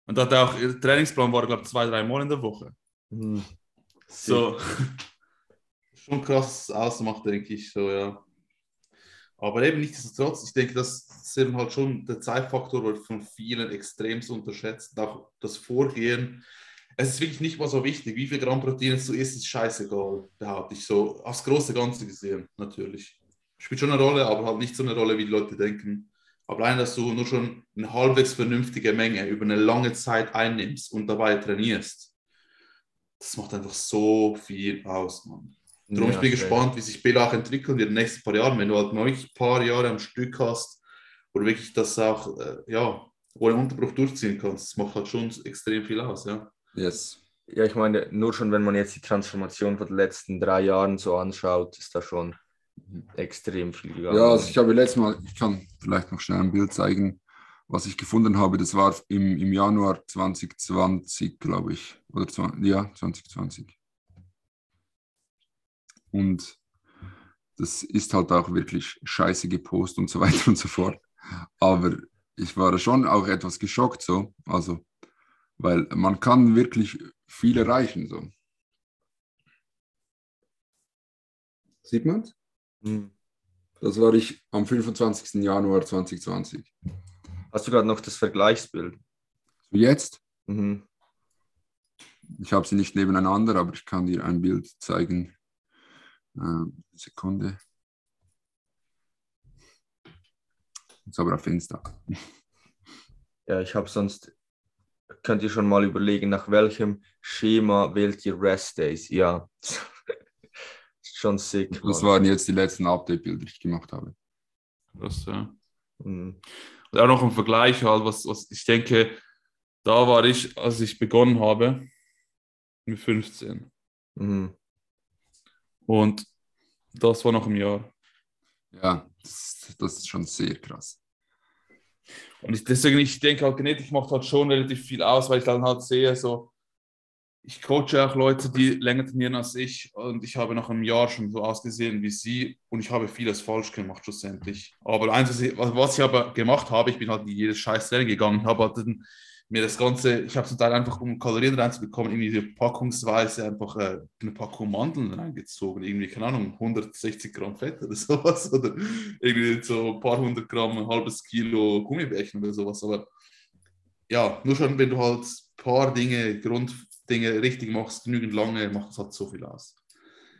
Und hat auch, Trainingsplan war, glaube ich, zwei, drei Mal in der Woche. Mhm. So. Schon krass ausmacht, denke ich, so, ja. Aber eben nichtsdestotrotz, ich denke, das ist eben halt schon der Zeitfaktor wird von vielen extremst unterschätzt. Auch das Vorgehen. Es ist wirklich nicht mal so wichtig, wie viel Gramm Protein du isst, ist scheißegal, behaupte ich so. Aufs große Ganze gesehen, natürlich. Spielt schon eine Rolle, aber halt nicht so eine Rolle, wie die Leute denken. Aber allein, dass du nur schon eine halbwegs vernünftige Menge über eine lange Zeit einnimmst und dabei trainierst, das macht einfach so viel aus, Mann. Darum ja, bin ich gespannt, wie sich Bela auch entwickeln wird in den nächsten paar Jahren. Wenn du halt noch ein paar Jahre am Stück hast, wo du wirklich das auch äh, ja, ohne Unterbruch durchziehen kannst, das macht halt schon extrem viel aus. Ja. Yes. Ja, ich meine, nur schon, wenn man jetzt die Transformation von den letzten drei Jahren so anschaut, ist da schon extrem viel gegangen. Ja, also ich habe letztes Mal, ich kann vielleicht noch schnell ein Bild zeigen, was ich gefunden habe. Das war im, im Januar 2020, glaube ich. Oder ja, 2020. Und das ist halt auch wirklich scheiße gepostet und so weiter und so fort. Aber ich war schon auch etwas geschockt so. Also, weil man kann wirklich viel erreichen. So. Sieht man es? Hm. Das war ich am 25. Januar 2020. Hast du gerade noch das Vergleichsbild? So jetzt? Mhm. Ich habe sie nicht nebeneinander, aber ich kann dir ein Bild zeigen. Äh, Sekunde. Ist aber auf Insta. Ja, ich habe sonst, könnt ihr schon mal überlegen, nach welchem Schema wählt ihr Rest Days? Ja. Schon sick. Das waren jetzt die letzten Update-Bilder, die ich gemacht habe. Das, ja. Mhm. Und auch noch ein Vergleich halt, was, was ich denke, da war ich, als ich begonnen habe, mit 15. Mhm. Und das war noch im Jahr. Ja, das, das ist schon sehr krass. Und ich, deswegen, ich denke halt, Genetik macht halt schon relativ viel aus, weil ich dann halt sehe, so, ich coache auch Leute, die länger trainieren als ich und ich habe nach einem Jahr schon so ausgesehen wie sie und ich habe vieles falsch gemacht schlussendlich. Aber eins, was ich aber gemacht habe, ich bin halt in jedes scheiß Training gegangen, habe halt mir das Ganze, ich habe zum Teil einfach, um Kalorien reinzubekommen, irgendwie packungsweise einfach äh, eine Packung Mandeln reingezogen. Irgendwie, keine Ahnung, 160 Gramm Fett oder sowas. Oder irgendwie so ein paar hundert Gramm, ein halbes Kilo Gummibärchen oder sowas. Aber ja, nur schon, wenn du halt ein paar Dinge, Grunddinge richtig machst, genügend lange, macht das halt so viel aus.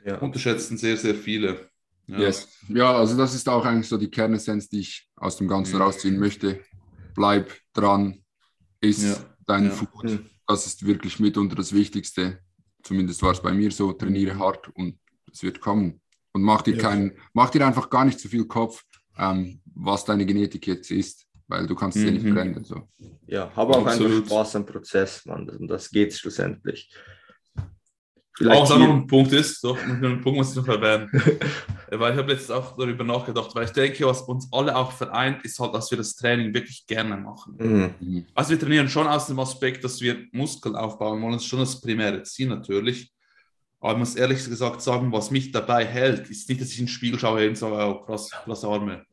Ja. Unterschätzen sehr, sehr viele. Ja. Yes. ja, also das ist auch eigentlich so die Kernessenz, die ich aus dem Ganzen ja. rausziehen möchte. Bleib dran, ist ja. dein ja. Food. Das ist wirklich mitunter das Wichtigste. Zumindest war es bei mir so. Trainiere hart und es wird kommen. Und mach dir, Ja. keinen, mach dir einfach gar nicht so viel Kopf, ähm, was deine Genetik jetzt ist, weil du kannst es ja nicht Mhm. verändern. So. Ja, habe auch Absolut. einfach Spaß am Prozess, Mann. Und das geht schlussendlich. Auch was auch noch ein Punkt ist, doch, noch ein Punkt muss ich noch erwähnen. weil ich habe letztens auch darüber nachgedacht, weil ich denke, was uns alle auch vereint, ist halt, dass wir das Training wirklich gerne machen. Mhm. Mhm. Also wir trainieren schon aus dem Aspekt, dass wir Muskeln aufbauen wollen. Das ist schon das primäre Ziel natürlich. Aber ich muss ehrlich gesagt sagen, was mich dabei hält, ist nicht, dass ich in den Spiegel schaue und sage, oh, krass, krass Arme.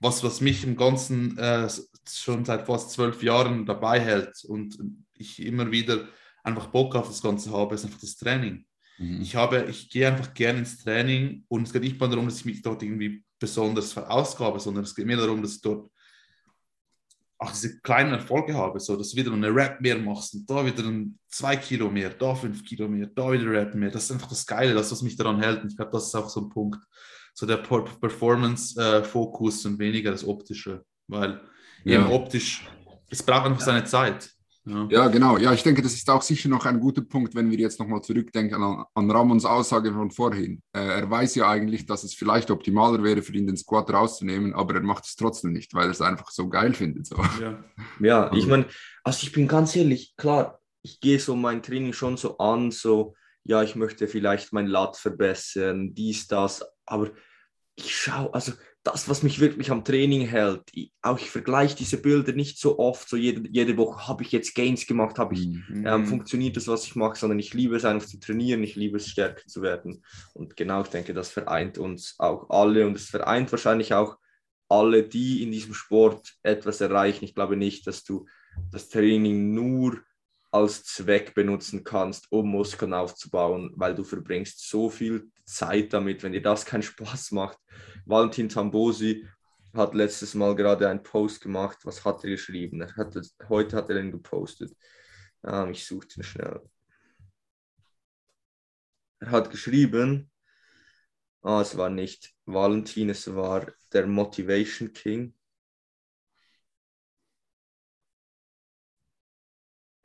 Was, was mich im Ganzen äh, schon seit fast zwölf Jahren dabei hält und ich immer wieder einfach Bock auf das Ganze habe, ist einfach das Training. Mhm. Ich habe, ich gehe einfach gerne ins Training und es geht nicht mal darum, dass ich mich dort irgendwie besonders verausgabe, sondern es geht mir darum, dass ich dort auch diese kleinen Erfolge habe, so dass du wieder eine Rap mehr machst und da wieder ein zwei Kilo mehr, da fünf Kilo mehr, da wieder Rap mehr. Das ist einfach das Geile, das, was mich daran hält. Und ich glaube, das ist auch so ein Punkt, so der Per- Performance-Fokus und weniger das Optische, weil Ja. eben optisch, es braucht einfach seine Zeit. Ja. Ja, genau. Ja, ich denke, das ist auch sicher noch ein guter Punkt, wenn wir jetzt nochmal zurückdenken an, an Ramons Aussage von vorhin. Äh, er weiß ja eigentlich, dass es vielleicht optimaler wäre, für ihn den Squat rauszunehmen, aber er macht es trotzdem nicht, weil er es einfach so geil findet. So. Ja. Ja, ich meine, also ich bin ganz ehrlich, klar, ich gehe so mein Training schon so an, so, ja, ich möchte vielleicht mein Lat verbessern, dies, das, aber ich schaue, also das, was mich wirklich am Training hält, ich, auch ich vergleiche diese Bilder nicht so oft, so jede, jede Woche habe ich jetzt Gains gemacht, habe ich Mhm. ähm, funktioniert das, was ich mache, sondern ich liebe es einfach zu trainieren, ich liebe es stärker zu werden. Und genau, ich denke, das vereint uns auch alle und es vereint wahrscheinlich auch alle, die in diesem Sport etwas erreichen. Ich glaube nicht, dass du das Training nur als Zweck benutzen kannst, um Muskeln aufzubauen, weil du verbringst so viel Zeit damit, wenn dir das keinen Spaß macht. Valentin Tambosi hat letztes Mal gerade einen Post gemacht. Was hat er geschrieben? Er hat, heute hat er ihn gepostet. Ähm, ich suche den schnell. Er hat geschrieben, ah, es war nicht Valentin, es war der Motivation King.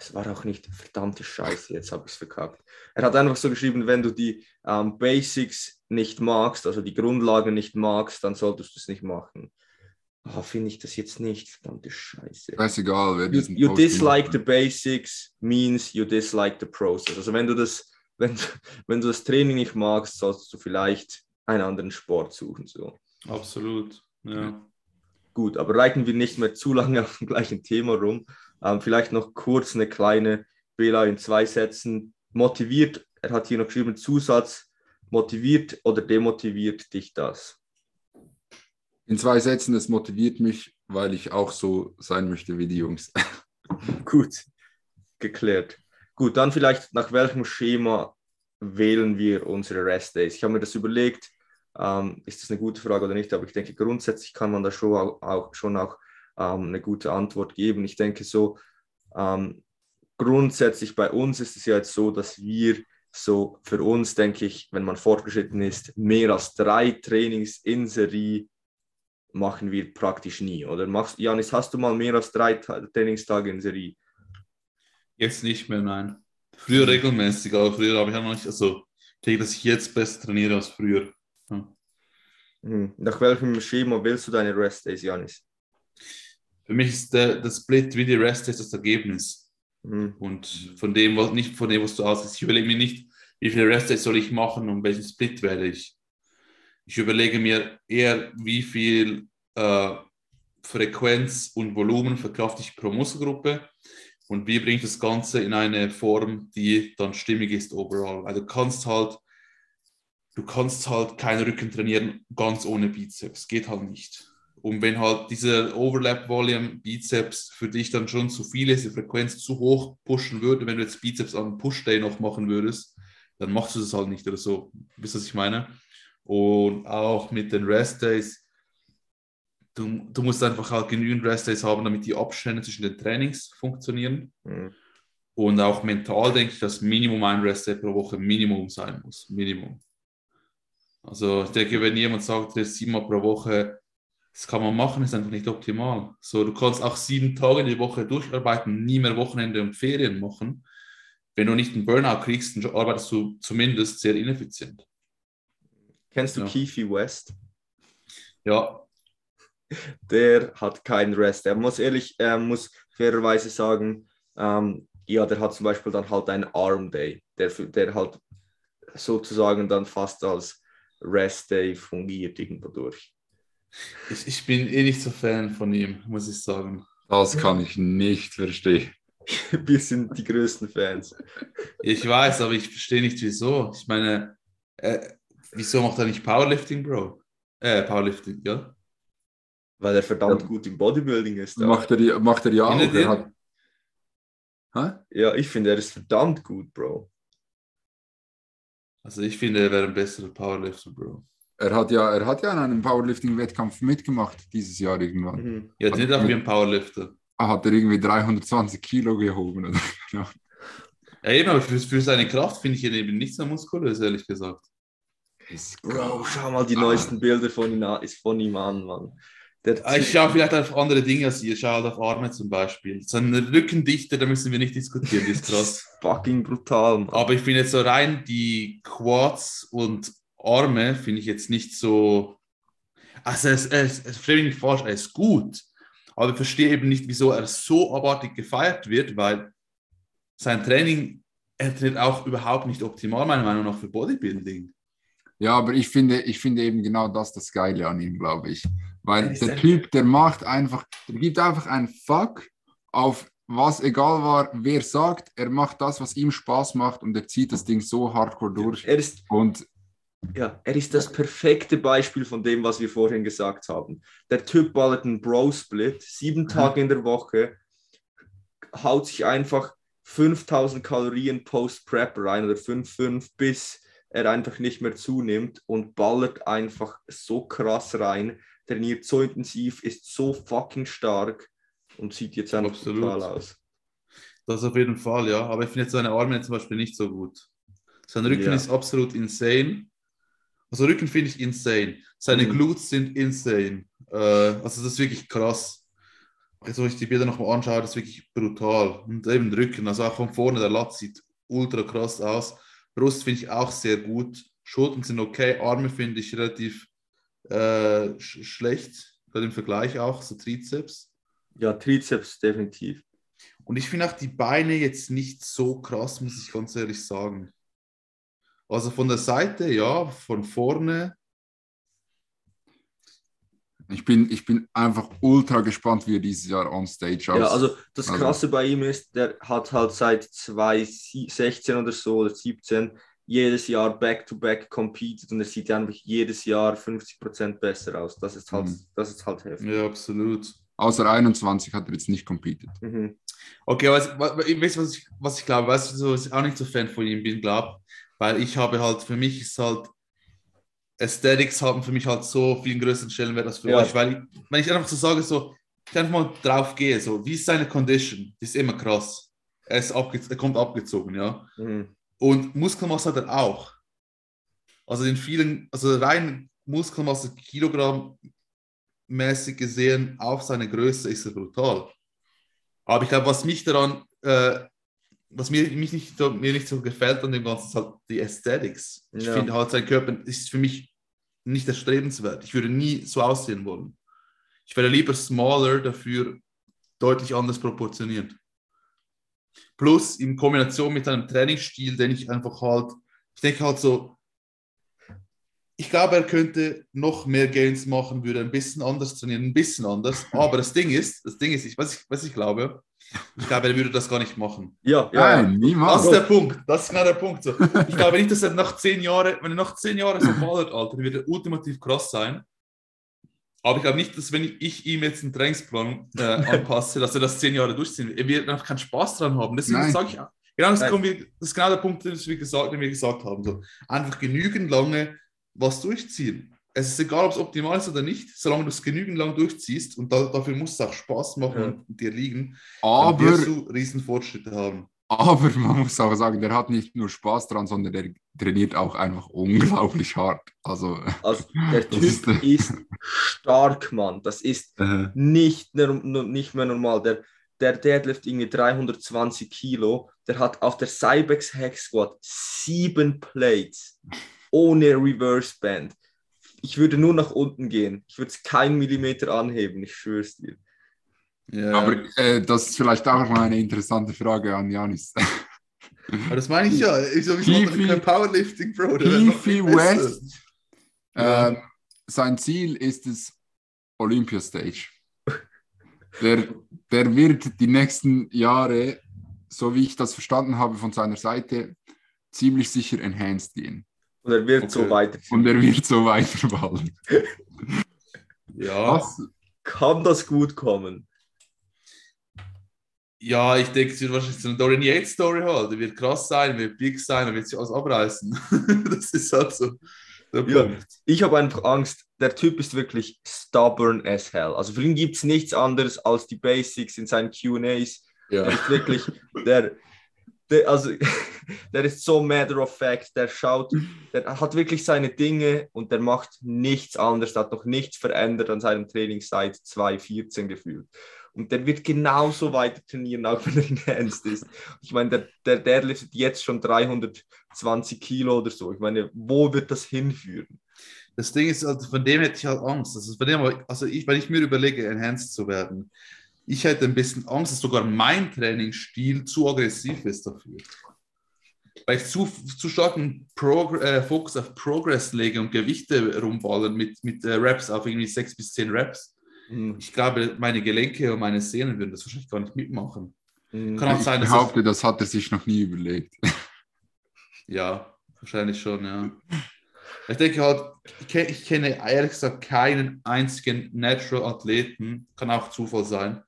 Es war auch nicht verdammte Scheiße, jetzt habe ich es verkackt. Er hat einfach so geschrieben, wenn du die ähm, Basics nicht magst, also die Grundlagen nicht magst, dann solltest du es nicht machen. Ah, Finde ich das jetzt nicht, verdammte Scheiße. Scheißegal, wer You, diesen you Post dislike gemacht the basics means you dislike the process. Also wenn du das, wenn, wenn du das Training nicht magst, solltest du vielleicht einen anderen Sport suchen. So. Absolut. Ja. Gut, aber reiten wir nicht mehr zu lange auf dem gleichen Thema rum. Ähm, vielleicht noch kurz eine kleine Bela in zwei Sätzen. Motiviert, er hat hier noch geschrieben, Zusatz, motiviert oder demotiviert dich das? In zwei Sätzen, es motiviert mich, weil ich auch so sein möchte wie die Jungs. Gut, geklärt. Gut, dann vielleicht nach welchem Schema wählen wir unsere Rest Days? Ich habe mir das überlegt. Ähm, ist das eine gute Frage oder nicht? Aber ich denke, grundsätzlich kann man da schon auch, auch, schon auch ähm, eine gute Antwort geben. Ich denke so, ähm, grundsätzlich bei uns ist es ja jetzt so, dass wir so für uns, denke ich, wenn man fortgeschritten ist, mehr als drei Trainings in Serie machen wir praktisch nie. Oder machst, Janis, hast du mal mehr als drei Ta Trainingstage in Serie? Jetzt nicht mehr, nein. Früher regelmäßig, aber früher habe ich auch noch nicht, also ich denke, dass ich jetzt besser trainiere als früher. Ja. Hm. Nach welchem Schema willst du deine Rest Days, Janis? Für mich ist der, der Split wie die Rest ist das Ergebnis. Hm. Und von dem, was, nicht von dem, was du ausgehst. Ich überlege mir nicht, wie viele Rest Days soll ich machen und welchen Split werde ich. Ich überlege mir eher, wie viel äh, Frequenz und Volumen verkrafte ich pro Muskelgruppe und wie bringe ich das Ganze in eine Form, die dann stimmig ist overall. Weil du kannst halt, du kannst halt keinen Rücken trainieren ganz ohne Bizeps. Geht halt nicht. Und wenn halt dieser Overlap-Volume Bizeps für dich dann schon zu viel ist, die Frequenz zu hoch pushen würde, wenn du jetzt Bizeps am Push-Day noch machen würdest, dann machst du das halt nicht oder so. Wisst ihr, was ich meine? Und auch mit den Rest-Days, du, du musst einfach halt genügend Rest-Days haben, damit die Abstände zwischen den Trainings funktionieren. Hm. Und auch mental denke ich, dass Minimum ein Rest-Day pro Woche Minimum sein muss. Minimum. Also ich denke, wenn jemand sagt, das ist siebenmal pro Woche, das kann man machen, ist einfach nicht optimal. So, du kannst auch sieben Tage die Woche durcharbeiten, nie mehr Wochenende und Ferien machen. Wenn du nicht einen Burnout kriegst, dann arbeitest du zumindest sehr ineffizient. Kennst du Ja. Keefe West? Ja, Der hat keinen Rest. Er muss ehrlich, er muss fairerweise sagen, ähm, ja, der hat zum Beispiel dann halt einen Arm Day, der, der halt sozusagen dann fast als Rest Day fungiert irgendwo durch. Ich, ich bin eh nicht so Fan von ihm, muss ich sagen. Das kann ich nicht verstehen. Wir sind die größten Fans. Ich weiß, aber ich verstehe nicht, wieso. Ich meine, äh, wieso macht er nicht Powerlifting, Bro? Äh, Powerlifting, ja? Weil er verdammt Ja. gut im Bodybuilding ist. auch. Macht er, die- macht er ja auch. Er hat, Hä? Ja, ich finde, er ist verdammt gut, Bro. Also ich finde, er wäre ein besserer Powerlifter, Bro. Er hat ja, er hat ja an einem Powerlifting-Wettkampf mitgemacht dieses Jahr irgendwann. Mhm. Ja, nicht auch wie ein Powerlifter. Ah, Hat er irgendwie 320 Kilo gehoben? Oder? Ja. Ja, eben, aber für, für seine Kraft finde ich ihn eben nicht so muskulös, ehrlich gesagt. Bro, schau mal die Ah. neuesten Bilder von ihm, an- ist von ihm an, Mann. Der Ah, Ich schaue vielleicht auf andere Dinge als ihr. Ich schaue halt auf Arme zum Beispiel. Seine Rückendichte, da müssen wir nicht diskutieren, die ist krass. fucking brutal, Mann. Aber ich finde jetzt so rein die Quads und Arme finde ich jetzt nicht so. Also es, es, es falsch, er ist gut. Aber ich verstehe eben nicht, wieso er so abartig gefeiert wird, weil sein Training, er trainiert auch überhaupt nicht optimal, meiner Meinung nach, für Bodybuilding. Ja, aber ich finde, ich finde eben genau das das Geile an ihm, glaube ich. Weil Er der Typ, der macht einfach, der gibt einfach einen Fuck auf was egal war, wer sagt, er macht das, was ihm Spaß macht und er zieht das Ding so hardcore durch. Er ist, Und ja, er ist das perfekte Beispiel von dem, was wir vorhin gesagt haben. Der Typ ballert einen Bro-Split, sieben Tage in der Woche, haut sich einfach 5000 Kalorien Post-Prep rein oder 5,5, bis er einfach nicht mehr zunimmt und ballert einfach so krass rein, trainiert so intensiv, ist so fucking stark und sieht jetzt einfach Absolut. brutal aus. Das auf jeden Fall, ja. Aber ich finde jetzt seine Arme zum Beispiel nicht so gut. Sein Rücken Ja. ist absolut insane. Also Rücken finde ich insane. Seine Mhm. Glutes sind insane. Äh, also das ist wirklich krass. Also wenn ich die Bilder nochmal anschaue, das ist wirklich brutal. Und eben Rücken, also auch von vorne, der Lat sieht ultra krass aus. Brust finde ich auch sehr gut. Schultern sind okay. Arme finde ich relativ äh, sch schlecht. Gerade im Vergleich auch, so Trizeps. Ja, Trizeps definitiv. Und ich finde auch die Beine jetzt nicht so krass, muss ich ganz ehrlich sagen. Also von der Seite, ja, von vorne. ich bin, ich bin einfach ultra gespannt, wie er dieses Jahr on stage Ja, aussieht. also das Also- Krasse bei ihm ist, der hat halt seit 2016 oder so oder 17 jedes Jahr back-to-back competed und er sieht einfach jedes Jahr 50% besser aus. Das ist halt, Mhm. das ist halt heftig. Ja, absolut. Außer 21 hat er jetzt nicht competed. Mhm. Okay, was, was, ich weiß, was ich, was ich glaube, weißt du, dass ich auch nicht so Fan von ihm bin, glaube weil ich habe halt, für mich ist halt, Aesthetics haben für mich halt so viel größeren Stellenwert als für Ja. euch, weil ich, wenn ich einfach so sage, so, ich einfach mal drauf gehe, so, wie ist seine Condition? Die ist immer krass. Er, ist abge er kommt abgezogen, ja. Mhm. Und Muskelmasse hat er auch. Also in vielen, also rein Muskelmasse Kilogramm mäßig gesehen, auf seine Größe ist er brutal. Aber ich glaube, was mich daran, äh, was mir, mich nicht, so- mir nicht so gefällt an dem Ganzen, ist halt die Aesthetics. Ich Ja. finde halt, sein Körper ist für mich nicht erstrebenswert. Ich würde nie so aussehen wollen. Ich wäre lieber smaller, dafür deutlich anders proportioniert. Plus in Kombination mit einem Trainingsstil, den ich einfach halt, ich denke halt so, ich glaube, er könnte noch mehr Gains machen, würde ein bisschen anders trainieren, ein bisschen anders. Aber das Ding ist, das Ding ist, ich, was, ich, was ich glaube, ich glaube, er würde das gar nicht machen. Ja, ja. Nein, Das niemals. ist der Punkt. Das ist genau der Punkt. So. Ich glaube nicht, dass er nach zehn Jahren, wenn er nach zehn Jahren so ballert, Alter, wird er ultimativ krass sein. Aber ich glaube nicht, dass wenn ich ihm jetzt einen Trainingsplan äh, anpasse, dass er das zehn Jahre durchziehen wird. Er wird einfach keinen Spaß dran haben. Deswegen sage ich, auch- genau das, wir, das ist genau der Punkt, den wir gesagt, den wir gesagt haben. So. Einfach genügend lange was durchziehen. Es ist egal, ob es optimal ist oder nicht, solange du es genügend lang durchziehst und da, dafür muss es auch Spaß machen Ja. und dir liegen, dann wirst Aber, du riesen Fortschritte haben. aber man muss auch sagen, der hat nicht nur Spaß dran, sondern der trainiert auch einfach unglaublich hart. Also, Also der Das ist- Typ ist stark, Mann. Das ist äh, nicht, nur- nicht mehr normal. Der, der Deadlift irgendwie 320 Kilo. Der hat auf der Cybex Hack Squat sieben Plates. ohne Reverse Band. Ich würde nur nach unten gehen. Ich würde es keinen Millimeter anheben, ich schwöre es dir. Ja. Aber äh, das ist vielleicht auch mal eine interessante Frage an Janis. Aber das meine ich ja. Ich so, mache kein Powerlifting, Bro. besser. West, Ja. ähm, sein Ziel ist es Olympia Stage. Der, der wird die nächsten Jahre, so wie ich das verstanden habe von seiner Seite, ziemlich sicher enhanced gehen. Und er wird Okay. so weiterziehen. Und er wird so weiterballen. Ja. Was? Kann das gut kommen? ja, ich denke, es wird wahrscheinlich so eine Dorian Yates Story halt. Er wird krass sein, wird big sein, er wird sich alles abreißen. das ist halt so Ja. Ich habe einfach Angst, der Typ ist wirklich stubborn as hell. Also für ihn gibt es nichts anderes als die Basics in seinen QAs. Ja. Der ist wirklich, der, der, also, der ist so matter of fact, der schaut, der hat wirklich seine Dinge und der macht nichts anderes, der hat noch nichts verändert an seinem Training seit 2014 gefühlt. Und der wird genauso weiter trainieren, auch wenn er enhanced ist. Ich meine, der, der, der liftet jetzt schon 320 Kilo oder so. Ich meine, wo wird das hinführen? Das Ding ist, also von dem hätte ich halt Angst. Also, von dem, also ich, wenn ich mir überlege, enhanced zu werden, ich hätte ein bisschen Angst, dass sogar mein Trainingsstil zu aggressiv ist dafür. Weil ich zu, zu starken Progr äh, Fokus auf Progress lege und Gewichte rumballern mit, mit äh, Reps auf irgendwie sechs bis zehn Reps. Hm, Ich glaube, meine Gelenke und meine Sehnen würden das wahrscheinlich gar nicht mitmachen. hm. Kann auch Ich sein, dass behaupte, das hat er sich noch nie überlegt. Ja, wahrscheinlich schon, ja. Ich denke halt, ich kenne, ich ehrlich gesagt keinen einzigen Natural-Athleten, kann auch Zufall sein,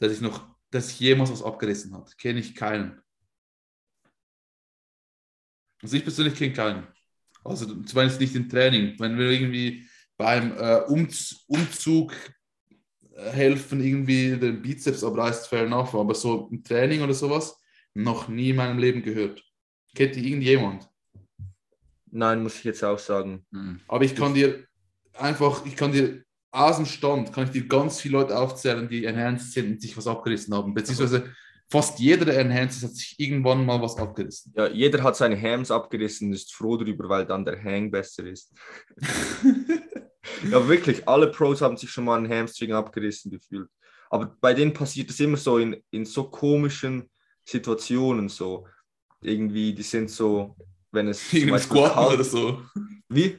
der sich noch, sich jemals was abgerissen hat. Kenne ich keinen. Also ich persönlich kenne keinen. Also zumindest nicht im Training. Wenn wir irgendwie beim äh, Umz Umzug äh, helfen, irgendwie den Bizeps abreißt, fair enough, aber so im Training oder sowas, noch nie in meinem Leben gehört. Kennt ihr irgendjemand? Nein, muss ich jetzt auch sagen. Hm. Aber ich kann dir einfach, ich kann dir aus dem Stand, kann ich dir ganz viele Leute aufzählen, die enhanced sind und sich was abgerissen haben. Beziehungsweise fast jeder, der enhanced ist, hat sich irgendwann mal was abgerissen. Ja, jeder hat seine Hams abgerissen und ist froh darüber, weil dann der Hang besser ist. ja, wirklich, alle Pros haben sich schon mal einen Hamstring abgerissen gefühlt. Aber bei denen passiert es immer so in, in so komischen Situationen so. Irgendwie, die sind so, wenn es Irgendwie kalt- oder so. Wie?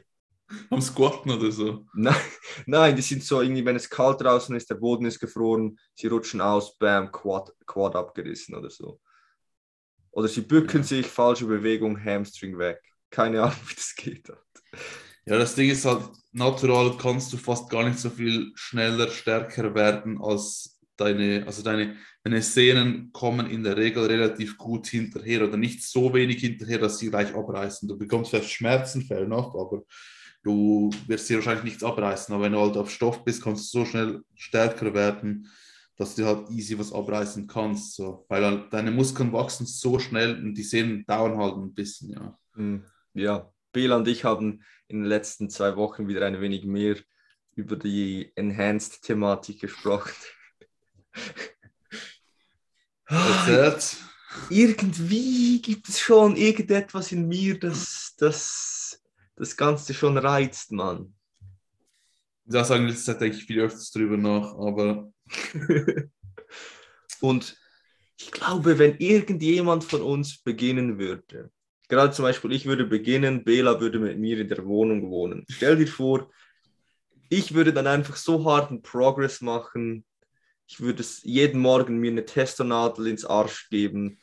Am Squatten oder so. Nein, nein, die sind so irgendwie, wenn es kalt draußen ist, der Boden ist gefroren, sie rutschen aus, bam, Quad, Quad abgerissen oder so. Oder sie bücken Ja. sich, falsche Bewegung, Hamstring weg. Keine Ahnung, wie das geht. Ja, das Ding ist halt, natural kannst du fast gar nicht so viel schneller, stärker werden als deine, also deine, deine Sehnen kommen in der Regel relativ gut hinterher oder nicht so wenig hinterher, dass sie gleich abreißen. Du bekommst vielleicht Schmerzen, fair enough, aber du wirst dir wahrscheinlich nichts abreißen. Aber wenn du halt auf Stoff bist, kannst du so schnell stärker werden, dass du halt easy was abreißen kannst. So. Weil halt deine Muskeln wachsen so schnell und die Sehnen dauern halt ein bisschen, ja. Hm, Ja, Bela und ich haben in den letzten zwei Wochen wieder ein wenig mehr über die Enhanced-Thematik gesprochen. Erzählt. irgendwie gibt es schon irgendetwas in mir, das das, das Ganze schon reizt, Mann. Auch sagen, in letzter Zeit denke ich viel öfters drüber nach, aber Und ich glaube, wenn irgendjemand von uns beginnen würde, gerade zum Beispiel ich würde beginnen, Bela würde mit mir in der Wohnung wohnen. Stell dir vor, ich würde dann einfach so harten Progress machen. Ich würde es jeden Morgen mir eine Testernadel ins Arsch geben.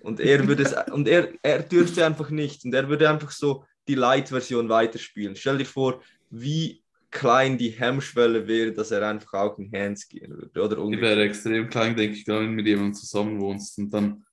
Und er würde es, und er, er dürfte einfach nicht. Und er würde einfach so die Light-Version weiterspielen. Stell dir vor, wie klein die Hemmschwelle wäre, dass er einfach auch in Hands gehen würde. Oder die wäre extrem klein, denke ich, wenn du mit jemandem zusammen wohnst und dann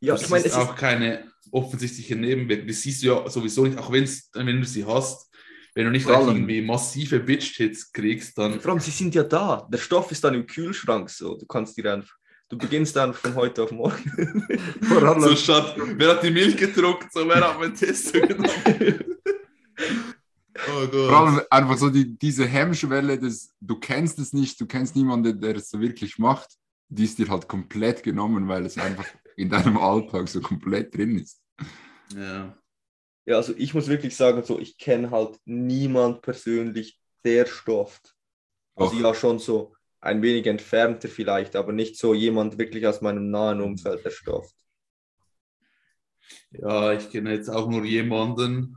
Ja, ich meine, ist es ist, auch keine offensichtliche Nebenwirkung. Das siehst du ja sowieso nicht, auch wenn's, wenn du sie hast. Wenn du nicht irgendwie massive Bitch-Hits kriegst, dann vor allem, sie sind ja da. Der Stoff ist dann im Kühlschrank so. Du kannst dir einfach, du beginnst dann von heute auf morgen. So statt, wer hat die Milch gedruckt, so wer hat meinen Test genommen. oh Gott. vor allem einfach so die, diese Hemmschwelle, des, du kennst es nicht, du kennst niemanden, der es so wirklich macht, die ist dir halt komplett genommen, weil es einfach in deinem Alltag so komplett drin ist. Ja. Ja, also ich muss wirklich sagen, so ich kenne halt niemand persönlich, der stofft. Also Doch. ja, schon so ein wenig entfernter vielleicht, aber nicht so jemand wirklich aus meinem nahen Umfeld, der stofft. Ja, ich kenne jetzt auch nur jemanden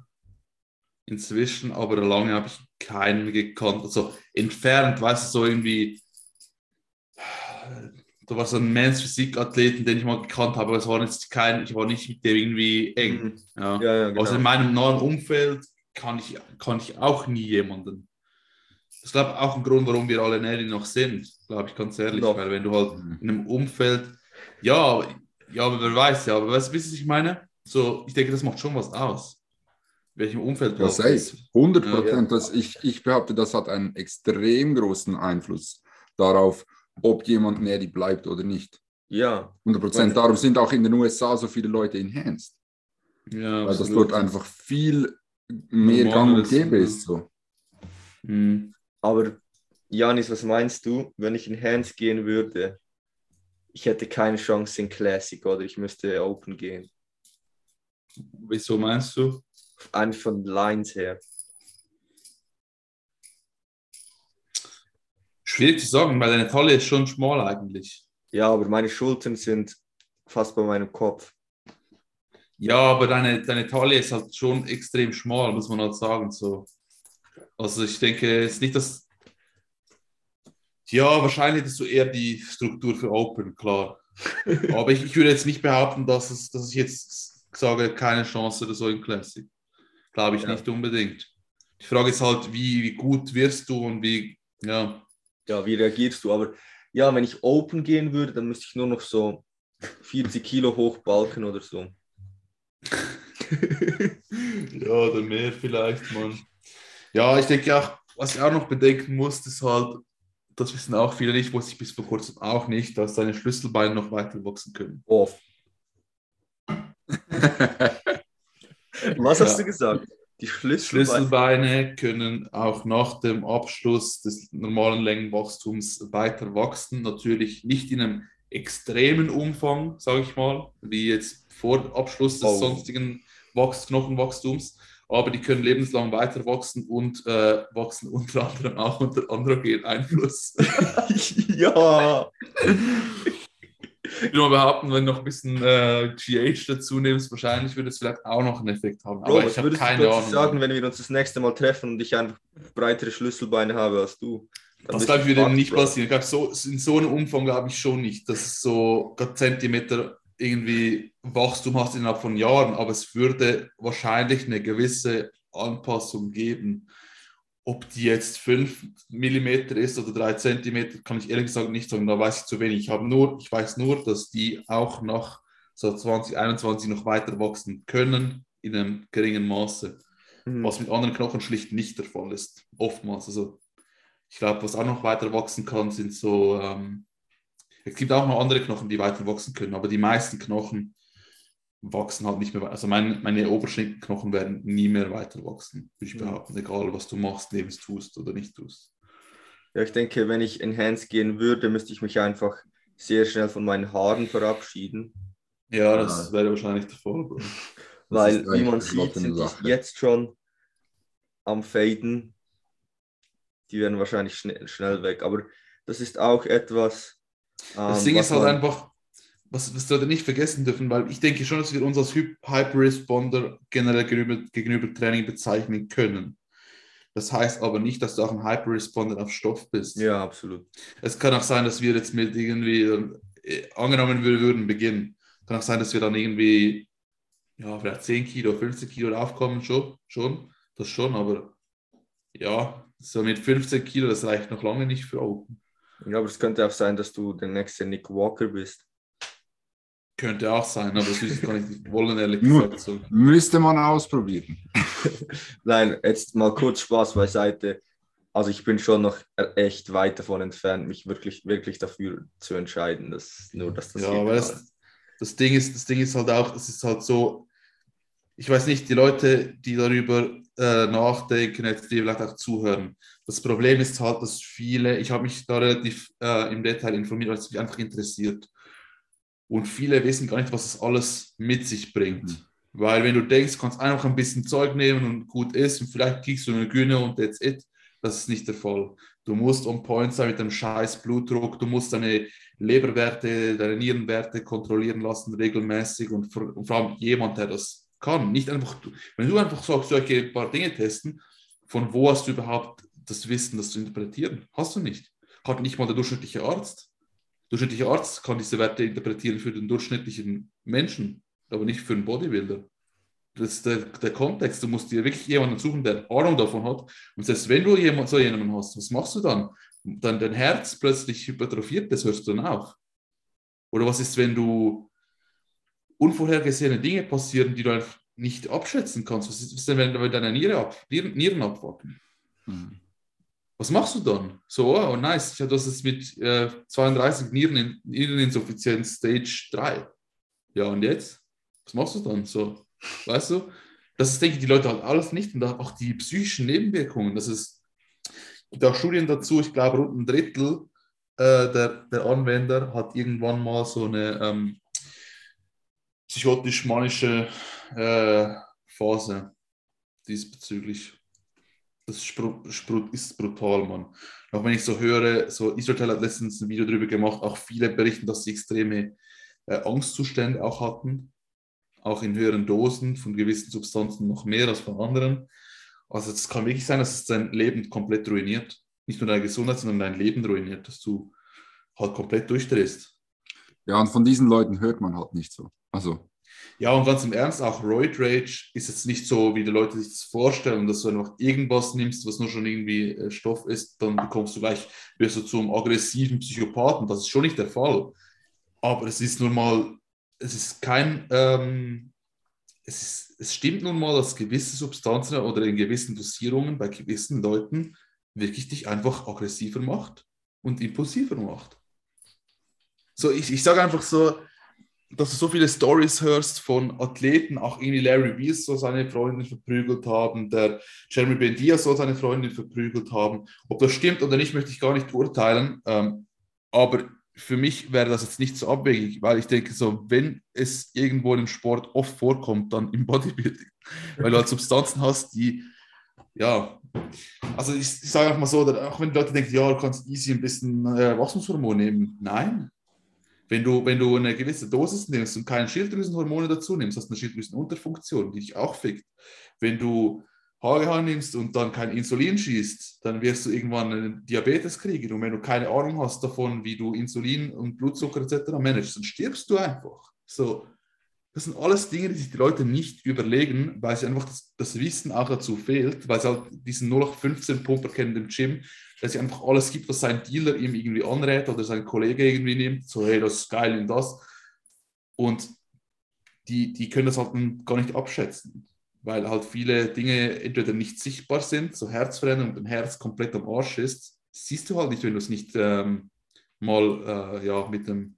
inzwischen, aber lange habe ich keinen gekannt. Also entfernt, weißt du, so irgendwie. Da war so ein Men's Physik-Athleten, den ich mal gekannt habe, aber es war jetzt kein, ich war nicht mit dem irgendwie eng. Mhm. Ja. Ja, ja, genau. Also in meinem nahen Umfeld kann ich, kann ich auch nie jemanden. Das ist, glaube ich, auch ein Grund, warum wir alle Nelly noch sind, glaube ich, ganz ehrlich. Noch. Weil wenn du halt Mhm. in einem Umfeld, ja, ja, aber wer weiß ja, aber weißt du, was ich meine? So, ich denke, das macht schon was aus. Welchem Umfeld du Ja, safe. bist. 100 Ja. Prozent. Das Ich, ich behaupte, das hat einen extrem großen Einfluss darauf, ob jemand Nerdy bleibt oder nicht. ja, 100 Prozent. Darum sind auch in den USA so viele Leute enhanced. Ja, Weil das absolut. dort einfach viel mehr gang und gäbe ja. ist. So. Mhm. Aber Janis, was meinst du, wenn ich in Hands gehen würde? Ich hätte keine Chance in Classic oder ich müsste Open gehen. Wieso meinst du? Einfach von Lines her. Schwierig zu sagen, weil deine Taille ist schon schmal eigentlich. Ja, aber meine Schultern sind fast bei meinem Kopf. Ja, aber deine, deine Taille ist halt schon extrem schmal, muss man halt sagen. So. Also ich denke, es ist nicht das. Ja, wahrscheinlich hättest du eher die Struktur für Open, klar. Aber ich, ich würde jetzt nicht behaupten, dass, es, dass ich jetzt sage, keine Chance oder so im Classic. Glaube ich Ja. nicht unbedingt. Die Frage ist halt, wie, wie gut wirst du und wie, ja. Ja, wie reagierst du? Aber ja, wenn ich Open gehen würde, dann müsste ich nur noch so 40 Kilo hochbalken oder so. ja, oder mehr vielleicht, Mann. Ja, ich denke auch, was ich auch noch bedenken muss, ist halt, das wissen auch viele nicht, wusste ich bis vor kurzem auch nicht, dass deine Schlüsselbeine noch weiter wachsen können. Oh, was hast Ja. du gesagt? Die Schlüssel. Schlüsselbeine können auch nach dem Abschluss des normalen Längenwachstums weiter wachsen. Natürlich nicht in einem extremen Umfang, sage ich mal, wie jetzt vor Abschluss des Oh. sonstigen Wachs Knochenwachstums, aber die können lebenslang weiter wachsen und äh, wachsen unter anderem auch unter androgenen Einfluss. ja. Ich würde mal behaupten, wenn du noch ein bisschen äh, GH dazu nimmst, wahrscheinlich würde es vielleicht auch noch einen Effekt haben. Bro, aber ich habe keine Ahnung. sagen, wenn wir uns das nächste Mal treffen und ich einfach breitere Schlüsselbeine habe als du? Das glaube ich würde nicht Bro. passieren. Ich glaub, so, in so einem Umfang glaube ich schon nicht, dass es so Zentimeter irgendwie Wachstum hast innerhalb von Jahren, aber es würde wahrscheinlich eine gewisse Anpassung geben. Ob die jetzt 5 mm ist oder 3 cm, kann ich ehrlich gesagt nicht sagen. Da weiß ich zu wenig. Ich, habe nur, ich weiß nur, dass die auch nach so 2021 noch weiter wachsen können in einem geringen Maße Mhm. was mit anderen Knochen schlicht nicht der Fall ist. Oftmals. Also ich glaube, was auch noch weiter wachsen kann, sind so, ähm, es gibt auch noch andere Knochen, die weiter wachsen können, aber die meisten Knochen wachsen halt nicht mehr weiter. Also mein, meine Oberschenkelknochen werden nie mehr weiter wachsen, würde ich Mhm. behaupten, egal was du machst, lebens tust oder nicht tust. Ja, ich denke, wenn ich in Hands gehen würde, müsste ich mich einfach sehr schnell von meinen Haaren verabschieden. Ja, das Ja. wäre wahrscheinlich der Fall. Weil, wie man sieht, sind die jetzt schon am Faden. Die werden wahrscheinlich schnell, schnell weg. Aber das ist auch etwas. Das ähm, Ding ist halt einfach, was, was wir nicht vergessen dürfen, weil ich denke schon, dass wir uns als Hy- Hyper-Responder generell gegenüber, gegenüber Training bezeichnen können. Das heißt aber nicht, dass du auch ein Hyper-Responder auf Stoff bist. Ja, absolut. Es kann auch sein, dass wir jetzt mit irgendwie, äh, angenommen wir würden beginnen, kann auch sein, dass wir dann irgendwie, ja, vielleicht 10 Kilo, 15 Kilo aufkommen, schon, schon, das schon, aber ja, so mit 15 Kilo, das reicht noch lange nicht für Open. Ja, aber es könnte auch sein, dass du der nächste Nick Walker bist. Könnte auch sein, aber das kann ich nicht wollen, ehrlich gesagt. So. Müsste man ausprobieren. Nein, jetzt mal kurz Spaß beiseite. Also ich bin schon noch echt weit davon entfernt, mich wirklich, wirklich dafür zu entscheiden, dass nur dass das Ja, aber das, das, Ding ist, das Ding ist halt auch, es ist halt so, ich weiß nicht, die Leute, die darüber äh, nachdenken, jetzt die vielleicht auch zuhören. Das Problem ist halt, dass viele, ich habe mich da relativ äh, im Detail informiert, weil es mich einfach interessiert. Und viele wissen gar nicht, was das alles mit sich bringt. Mhm. Weil wenn du denkst, kannst einfach ein bisschen Zeug nehmen und gut ist und vielleicht kriegst du eine Güne und that's it, das ist nicht der Fall. Du musst on point sein mit dem scheiß Blutdruck, du musst deine Leberwerte, deine Nierenwerte kontrollieren lassen regelmäßig und vor, und vor allem jemand, der das kann. Nicht einfach, wenn du einfach sagst, ein paar Dinge testen, von wo hast du überhaupt das Wissen, das zu interpretieren? Hast du nicht. Hat nicht mal der durchschnittliche Arzt. Der durchschnittliche Arzt kann diese Werte interpretieren für den durchschnittlichen Menschen, aber nicht für einen Bodybuilder. Das ist der, der Kontext. Du musst dir wirklich jemanden suchen, der Ahnung davon hat. Und selbst wenn du jemand, so jemanden hast, was machst du dann? Dann dein Herz plötzlich hypertrophiert, das hörst du dann auf. Oder was ist, wenn du unvorhergesehene Dinge passieren, die du einfach nicht abschätzen kannst? Was ist denn, wenn deine Niere ab, Nieren, Nieren abwacken? Mhm. Was machst du dann? So, oh, nice, ich hatte das jetzt mit äh, 32 Nieren, Niereninsuffizienz Stage 3. Ja, und jetzt? Was machst du dann? So, weißt du? Das ist, denke ich, die Leute halt alles nicht. Und auch die psychischen Nebenwirkungen. Das ist, es gibt auch Studien dazu, ich glaube, rund ein Drittel äh, der, der Anwender hat irgendwann mal so eine ähm, psychotisch-manische äh, Phase diesbezüglich. Das ist brutal, Mann. Auch wenn ich so höre, so Israel hat letztens ein Video darüber gemacht, auch viele berichten, dass sie extreme äh, Angstzustände auch hatten, auch in höheren Dosen von gewissen Substanzen noch mehr als von anderen. Also es kann wirklich sein, dass es dein Leben komplett ruiniert. Nicht nur deine Gesundheit, sondern dein Leben ruiniert, dass du halt komplett durchdrehst. Ja, und von diesen Leuten hört man halt nicht so. Also. Ja, und ganz im Ernst, auch Roid Rage ist jetzt nicht so, wie die Leute sich das vorstellen, dass du einfach irgendwas nimmst, was nur schon irgendwie äh, Stoff ist, dann bekommst du gleich, wirst du zum aggressiven Psychopathen. Das ist schon nicht der Fall. Aber es ist nun mal, es ist kein, ähm, es, ist, es stimmt nun mal, dass gewisse Substanzen oder in gewissen Dosierungen bei gewissen Leuten wirklich dich einfach aggressiver macht und impulsiver macht. So, ich, ich sage einfach so, dass du so viele Stories hörst von Athleten, auch irgendwie Larry Weiss soll seine Freundin verprügelt haben, der Jeremy Bendia soll seine Freundin verprügelt haben. Ob das stimmt oder nicht, möchte ich gar nicht beurteilen. Ähm, aber für mich wäre das jetzt nicht so abwegig, weil ich denke, so, wenn es irgendwo im Sport oft vorkommt, dann im Bodybuilding, weil du halt Substanzen hast, die, ja, also ich, ich sage einfach mal so, auch wenn Leute denken, ja, du kannst easy ein bisschen äh, Wachstumshormon nehmen, nein. Wenn du, wenn du eine gewisse Dosis nimmst und keine Schilddrüsenhormone dazu nimmst, hast du eine Schilddrüsenunterfunktion, die dich auch fickt. Wenn du HGH nimmst und dann kein Insulin schießt, dann wirst du irgendwann einen Diabetes kriegen. Und wenn du keine Ahnung hast davon, wie du Insulin und Blutzucker etc. managst, dann stirbst du einfach. So, das sind alles Dinge, die sich die Leute nicht überlegen, weil sie einfach das, das Wissen auch dazu fehlt, weil sie halt diesen 0815-Pumper kennen im Gym, dass sie einfach alles gibt, was sein Dealer ihm irgendwie anrät oder sein Kollege irgendwie nimmt. So, hey, das ist geil und das. Und die, die können das halt gar nicht abschätzen weil halt viele Dinge entweder nicht sichtbar sind, so Herzveränderung und ein Herz komplett am Arsch ist, siehst du halt nicht, wenn du es nicht ähm, mal äh, ja, mit dem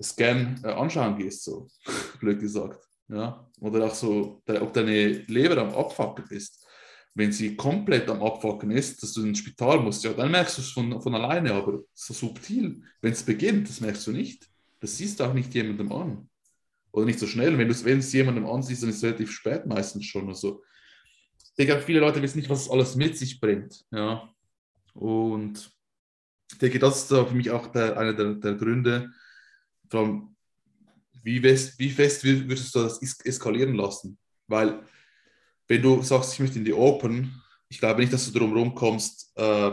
Scan äh, anschauen gehst, so blöd gesagt. Ja? Oder auch so, ob deine Leber am Abfacken ist. Wenn sie komplett am Abfacken ist, dass du ins Spital musst, ja, dann merkst du es von, von alleine, aber so subtil. Wenn es beginnt, das merkst du nicht. Das siehst du auch nicht jemandem an oder nicht so schnell. Wenn du es jemandem ansiehst, dann ist es relativ spät meistens schon. Also, ich denke, viele Leute wissen nicht, was es alles mit sich bringt. Ja. Und ich denke, das ist für mich auch der, einer der, der Gründe, wie fest, wie fest würdest du das eskalieren lassen? Weil, wenn du sagst, ich möchte in die Open, ich glaube nicht, dass du darum kommst, äh,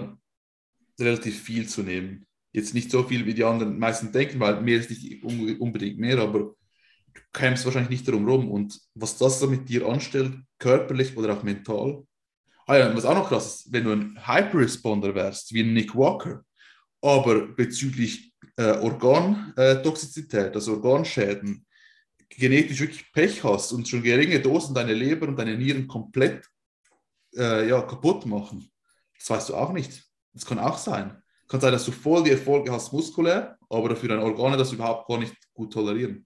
relativ viel zu nehmen. Jetzt nicht so viel, wie die anderen meisten denken, weil mehr ist nicht unbedingt mehr, aber du kämst wahrscheinlich nicht darum rum. Und was das so mit dir anstellt, körperlich oder auch mental. Ah ja, was auch noch krass ist, wenn du ein Hyper-Responder wärst, wie Nick Walker, aber bezüglich äh, Organtoxizität, also Organschäden, genetisch wirklich Pech hast und schon geringe Dosen deine Leber und deine Nieren komplett äh, ja, kaputt machen, das weißt du auch nicht. Das kann auch sein. Kann sein, dass du voll die Erfolge hast muskulär, aber dafür deine Organe das überhaupt gar nicht gut tolerieren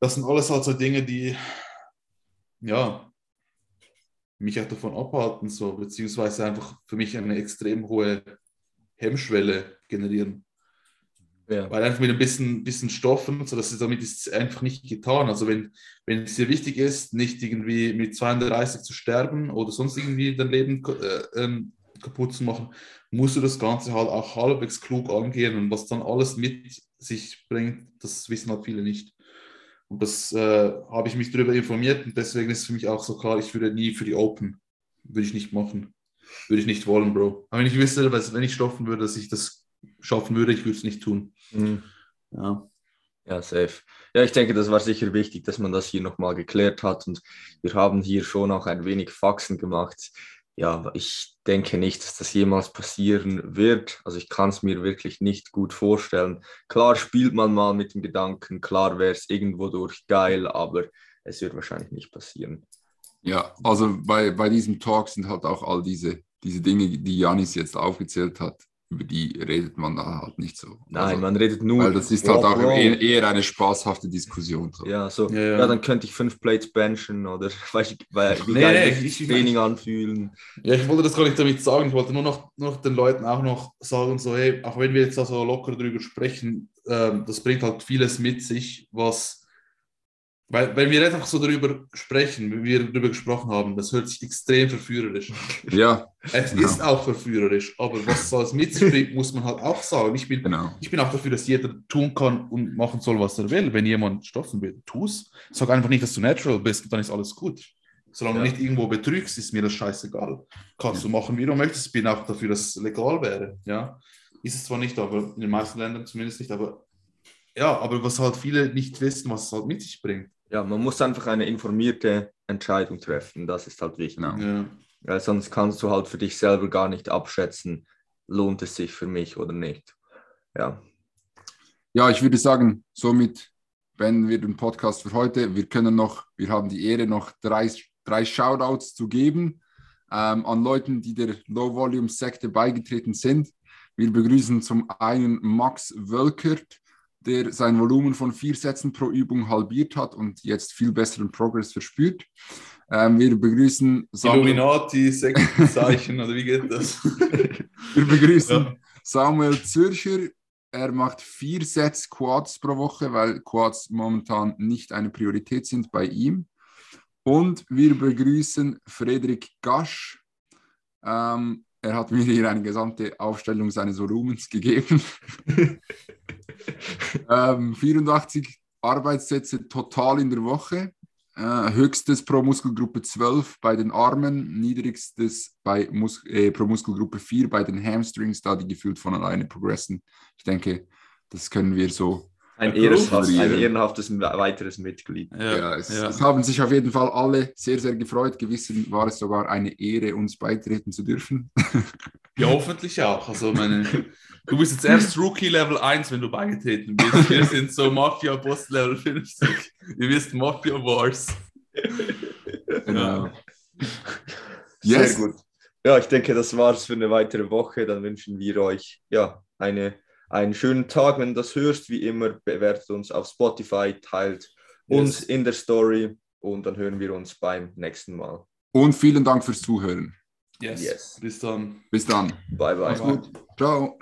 das sind alles halt so Dinge, die ja, mich auch davon abhalten, so, beziehungsweise einfach für mich eine extrem hohe Hemmschwelle generieren. Ja. Weil einfach mit ein bisschen, bisschen Stoffen, so dass es damit ist es einfach nicht getan. Also wenn, wenn es dir wichtig ist, nicht irgendwie mit 32 zu sterben oder sonst irgendwie dein Leben äh, ähm, kaputt zu machen, musst du das Ganze halt auch halbwegs klug angehen und was dann alles mit sich bringt, das wissen halt viele nicht. Und das äh, habe ich mich darüber informiert und deswegen ist für mich auch so klar, ich würde nie für die Open, würde ich nicht machen. Würde ich nicht wollen, Bro. Aber wenn ich wüsste, wenn ich stoffen würde, dass ich das schaffen würde, ich würde es nicht tun. Mhm. Ja. Ja, safe. Ja, ich denke, das war sicher wichtig, dass man das hier nochmal geklärt hat und wir haben hier schon auch ein wenig Faxen gemacht. Ja, ich denke nicht, dass das jemals passieren wird. Also ich kann es mir wirklich nicht gut vorstellen. Klar spielt man mal mit dem Gedanken, klar wäre es irgendwo durch geil, aber es wird wahrscheinlich nicht passieren. Ja, also bei, bei diesem Talk sind halt auch all diese, diese Dinge, die Janis jetzt aufgezählt hat, über die redet man da halt nicht so. Nein, also, man redet nur. Weil das ist halt auch Bro. eher, eher eine spaßhafte Diskussion. So. Ja, so, Ja, ja, ja. dann könnte ich fünf Plates benchen oder weiß ich, weil, wie Nee, geil nee, ich- das Training anfühlen. Ja, ich wollte das gar nicht damit sagen. Ich wollte nur noch, nur noch den Leuten auch noch sagen, so, hey, auch wenn wir jetzt da so locker drüber sprechen, ähm, das bringt halt vieles mit sich, was, weil, wenn wir einfach so darüber sprechen, wie wir darüber gesprochen haben, das hört sich extrem verführerisch an. Ja, Es Ja. ist auch verführerisch, aber was so alles mit sich bringt, muss man halt auch sagen. Ich bin, genau. ich bin auch dafür, dass jeder tun kann und machen soll, was er will. Wenn jemand stoffen will, tu's. Sag einfach nicht, dass du natural bist und dann ist alles gut. Solange Ja. du nicht irgendwo betrügst, ist mir das scheißegal. Kannst du machen, wie du möchtest. Bin auch dafür, dass es legal wäre. Ja, ist es zwar nicht, aber in den meisten Ländern zumindest nicht. Aber ja, aber was halt viele nicht wissen, was es halt mit sich bringt. Ja, man muss einfach eine informierte Entscheidung treffen. Das ist halt wichtig. genau. Ja, Weil sonst kannst du halt für dich selber gar nicht abschätzen, lohnt es sich für mich oder nicht. Ja, Ja, ich würde sagen, somit beenden wir den Podcast für heute. Wir können noch, wir haben die Ehre, noch drei, drei Shoutouts zu geben ähm, an Leuten, die der Low-Volume-Sekte beigetreten sind. Wir begrüßen zum einen Max Wölkert, der sein Volumen von vier Sätzen pro Übung halbiert hat und jetzt viel besseren Progress verspürt. Ähm, wir begrüßen Samuel, Illuminati, Sektenzeichen, oder wie geht das? wir begrüßen Ja. Samuel Zürcher. Er macht vier Sets Quads pro Woche, weil Quads momentan nicht eine Priorität sind bei ihm. Und wir begrüßen Frederik Gasch. Ähm, er hat mir hier eine gesamte Aufstellung seines Volumens gegeben. ähm, 84 Arbeitssätze total in der Woche. Äh, höchstes pro Muskelgruppe 12 bei den Armen, niedrigstes bei Mus äh, pro Muskelgruppe 4 bei den Hamstrings, da die gefühlt von alleine progressen. Ich denke, das können wir so. Ein, Ja, ehrenhaft, ein ehrenhaftes weiteres Mitglied. Ja, es, es haben sich auf jeden Fall alle sehr, sehr gefreut. Gewissen war es sogar eine Ehre, uns beitreten zu dürfen. Ja, hoffentlich auch. Also meine, du bist jetzt erst Rookie Level 1, wenn du beigetreten bist. Wir sind so Mafia Boss Level 50. Ihr wisst Mafia Wars. Genau. Sehr Yes. gut. Ja, ich denke, das war's für eine weitere Woche. Dann wünschen wir euch ja eine, einen schönen Tag. Wenn du das hörst, wie immer, bewertet uns auf Spotify, teilt uns Yes. in der Story und dann hören wir uns beim nächsten Mal. Und vielen Dank fürs Zuhören. Yes. Yes. Bis dann. Bis dann. Bye, bye. Mach's gut. Ciao.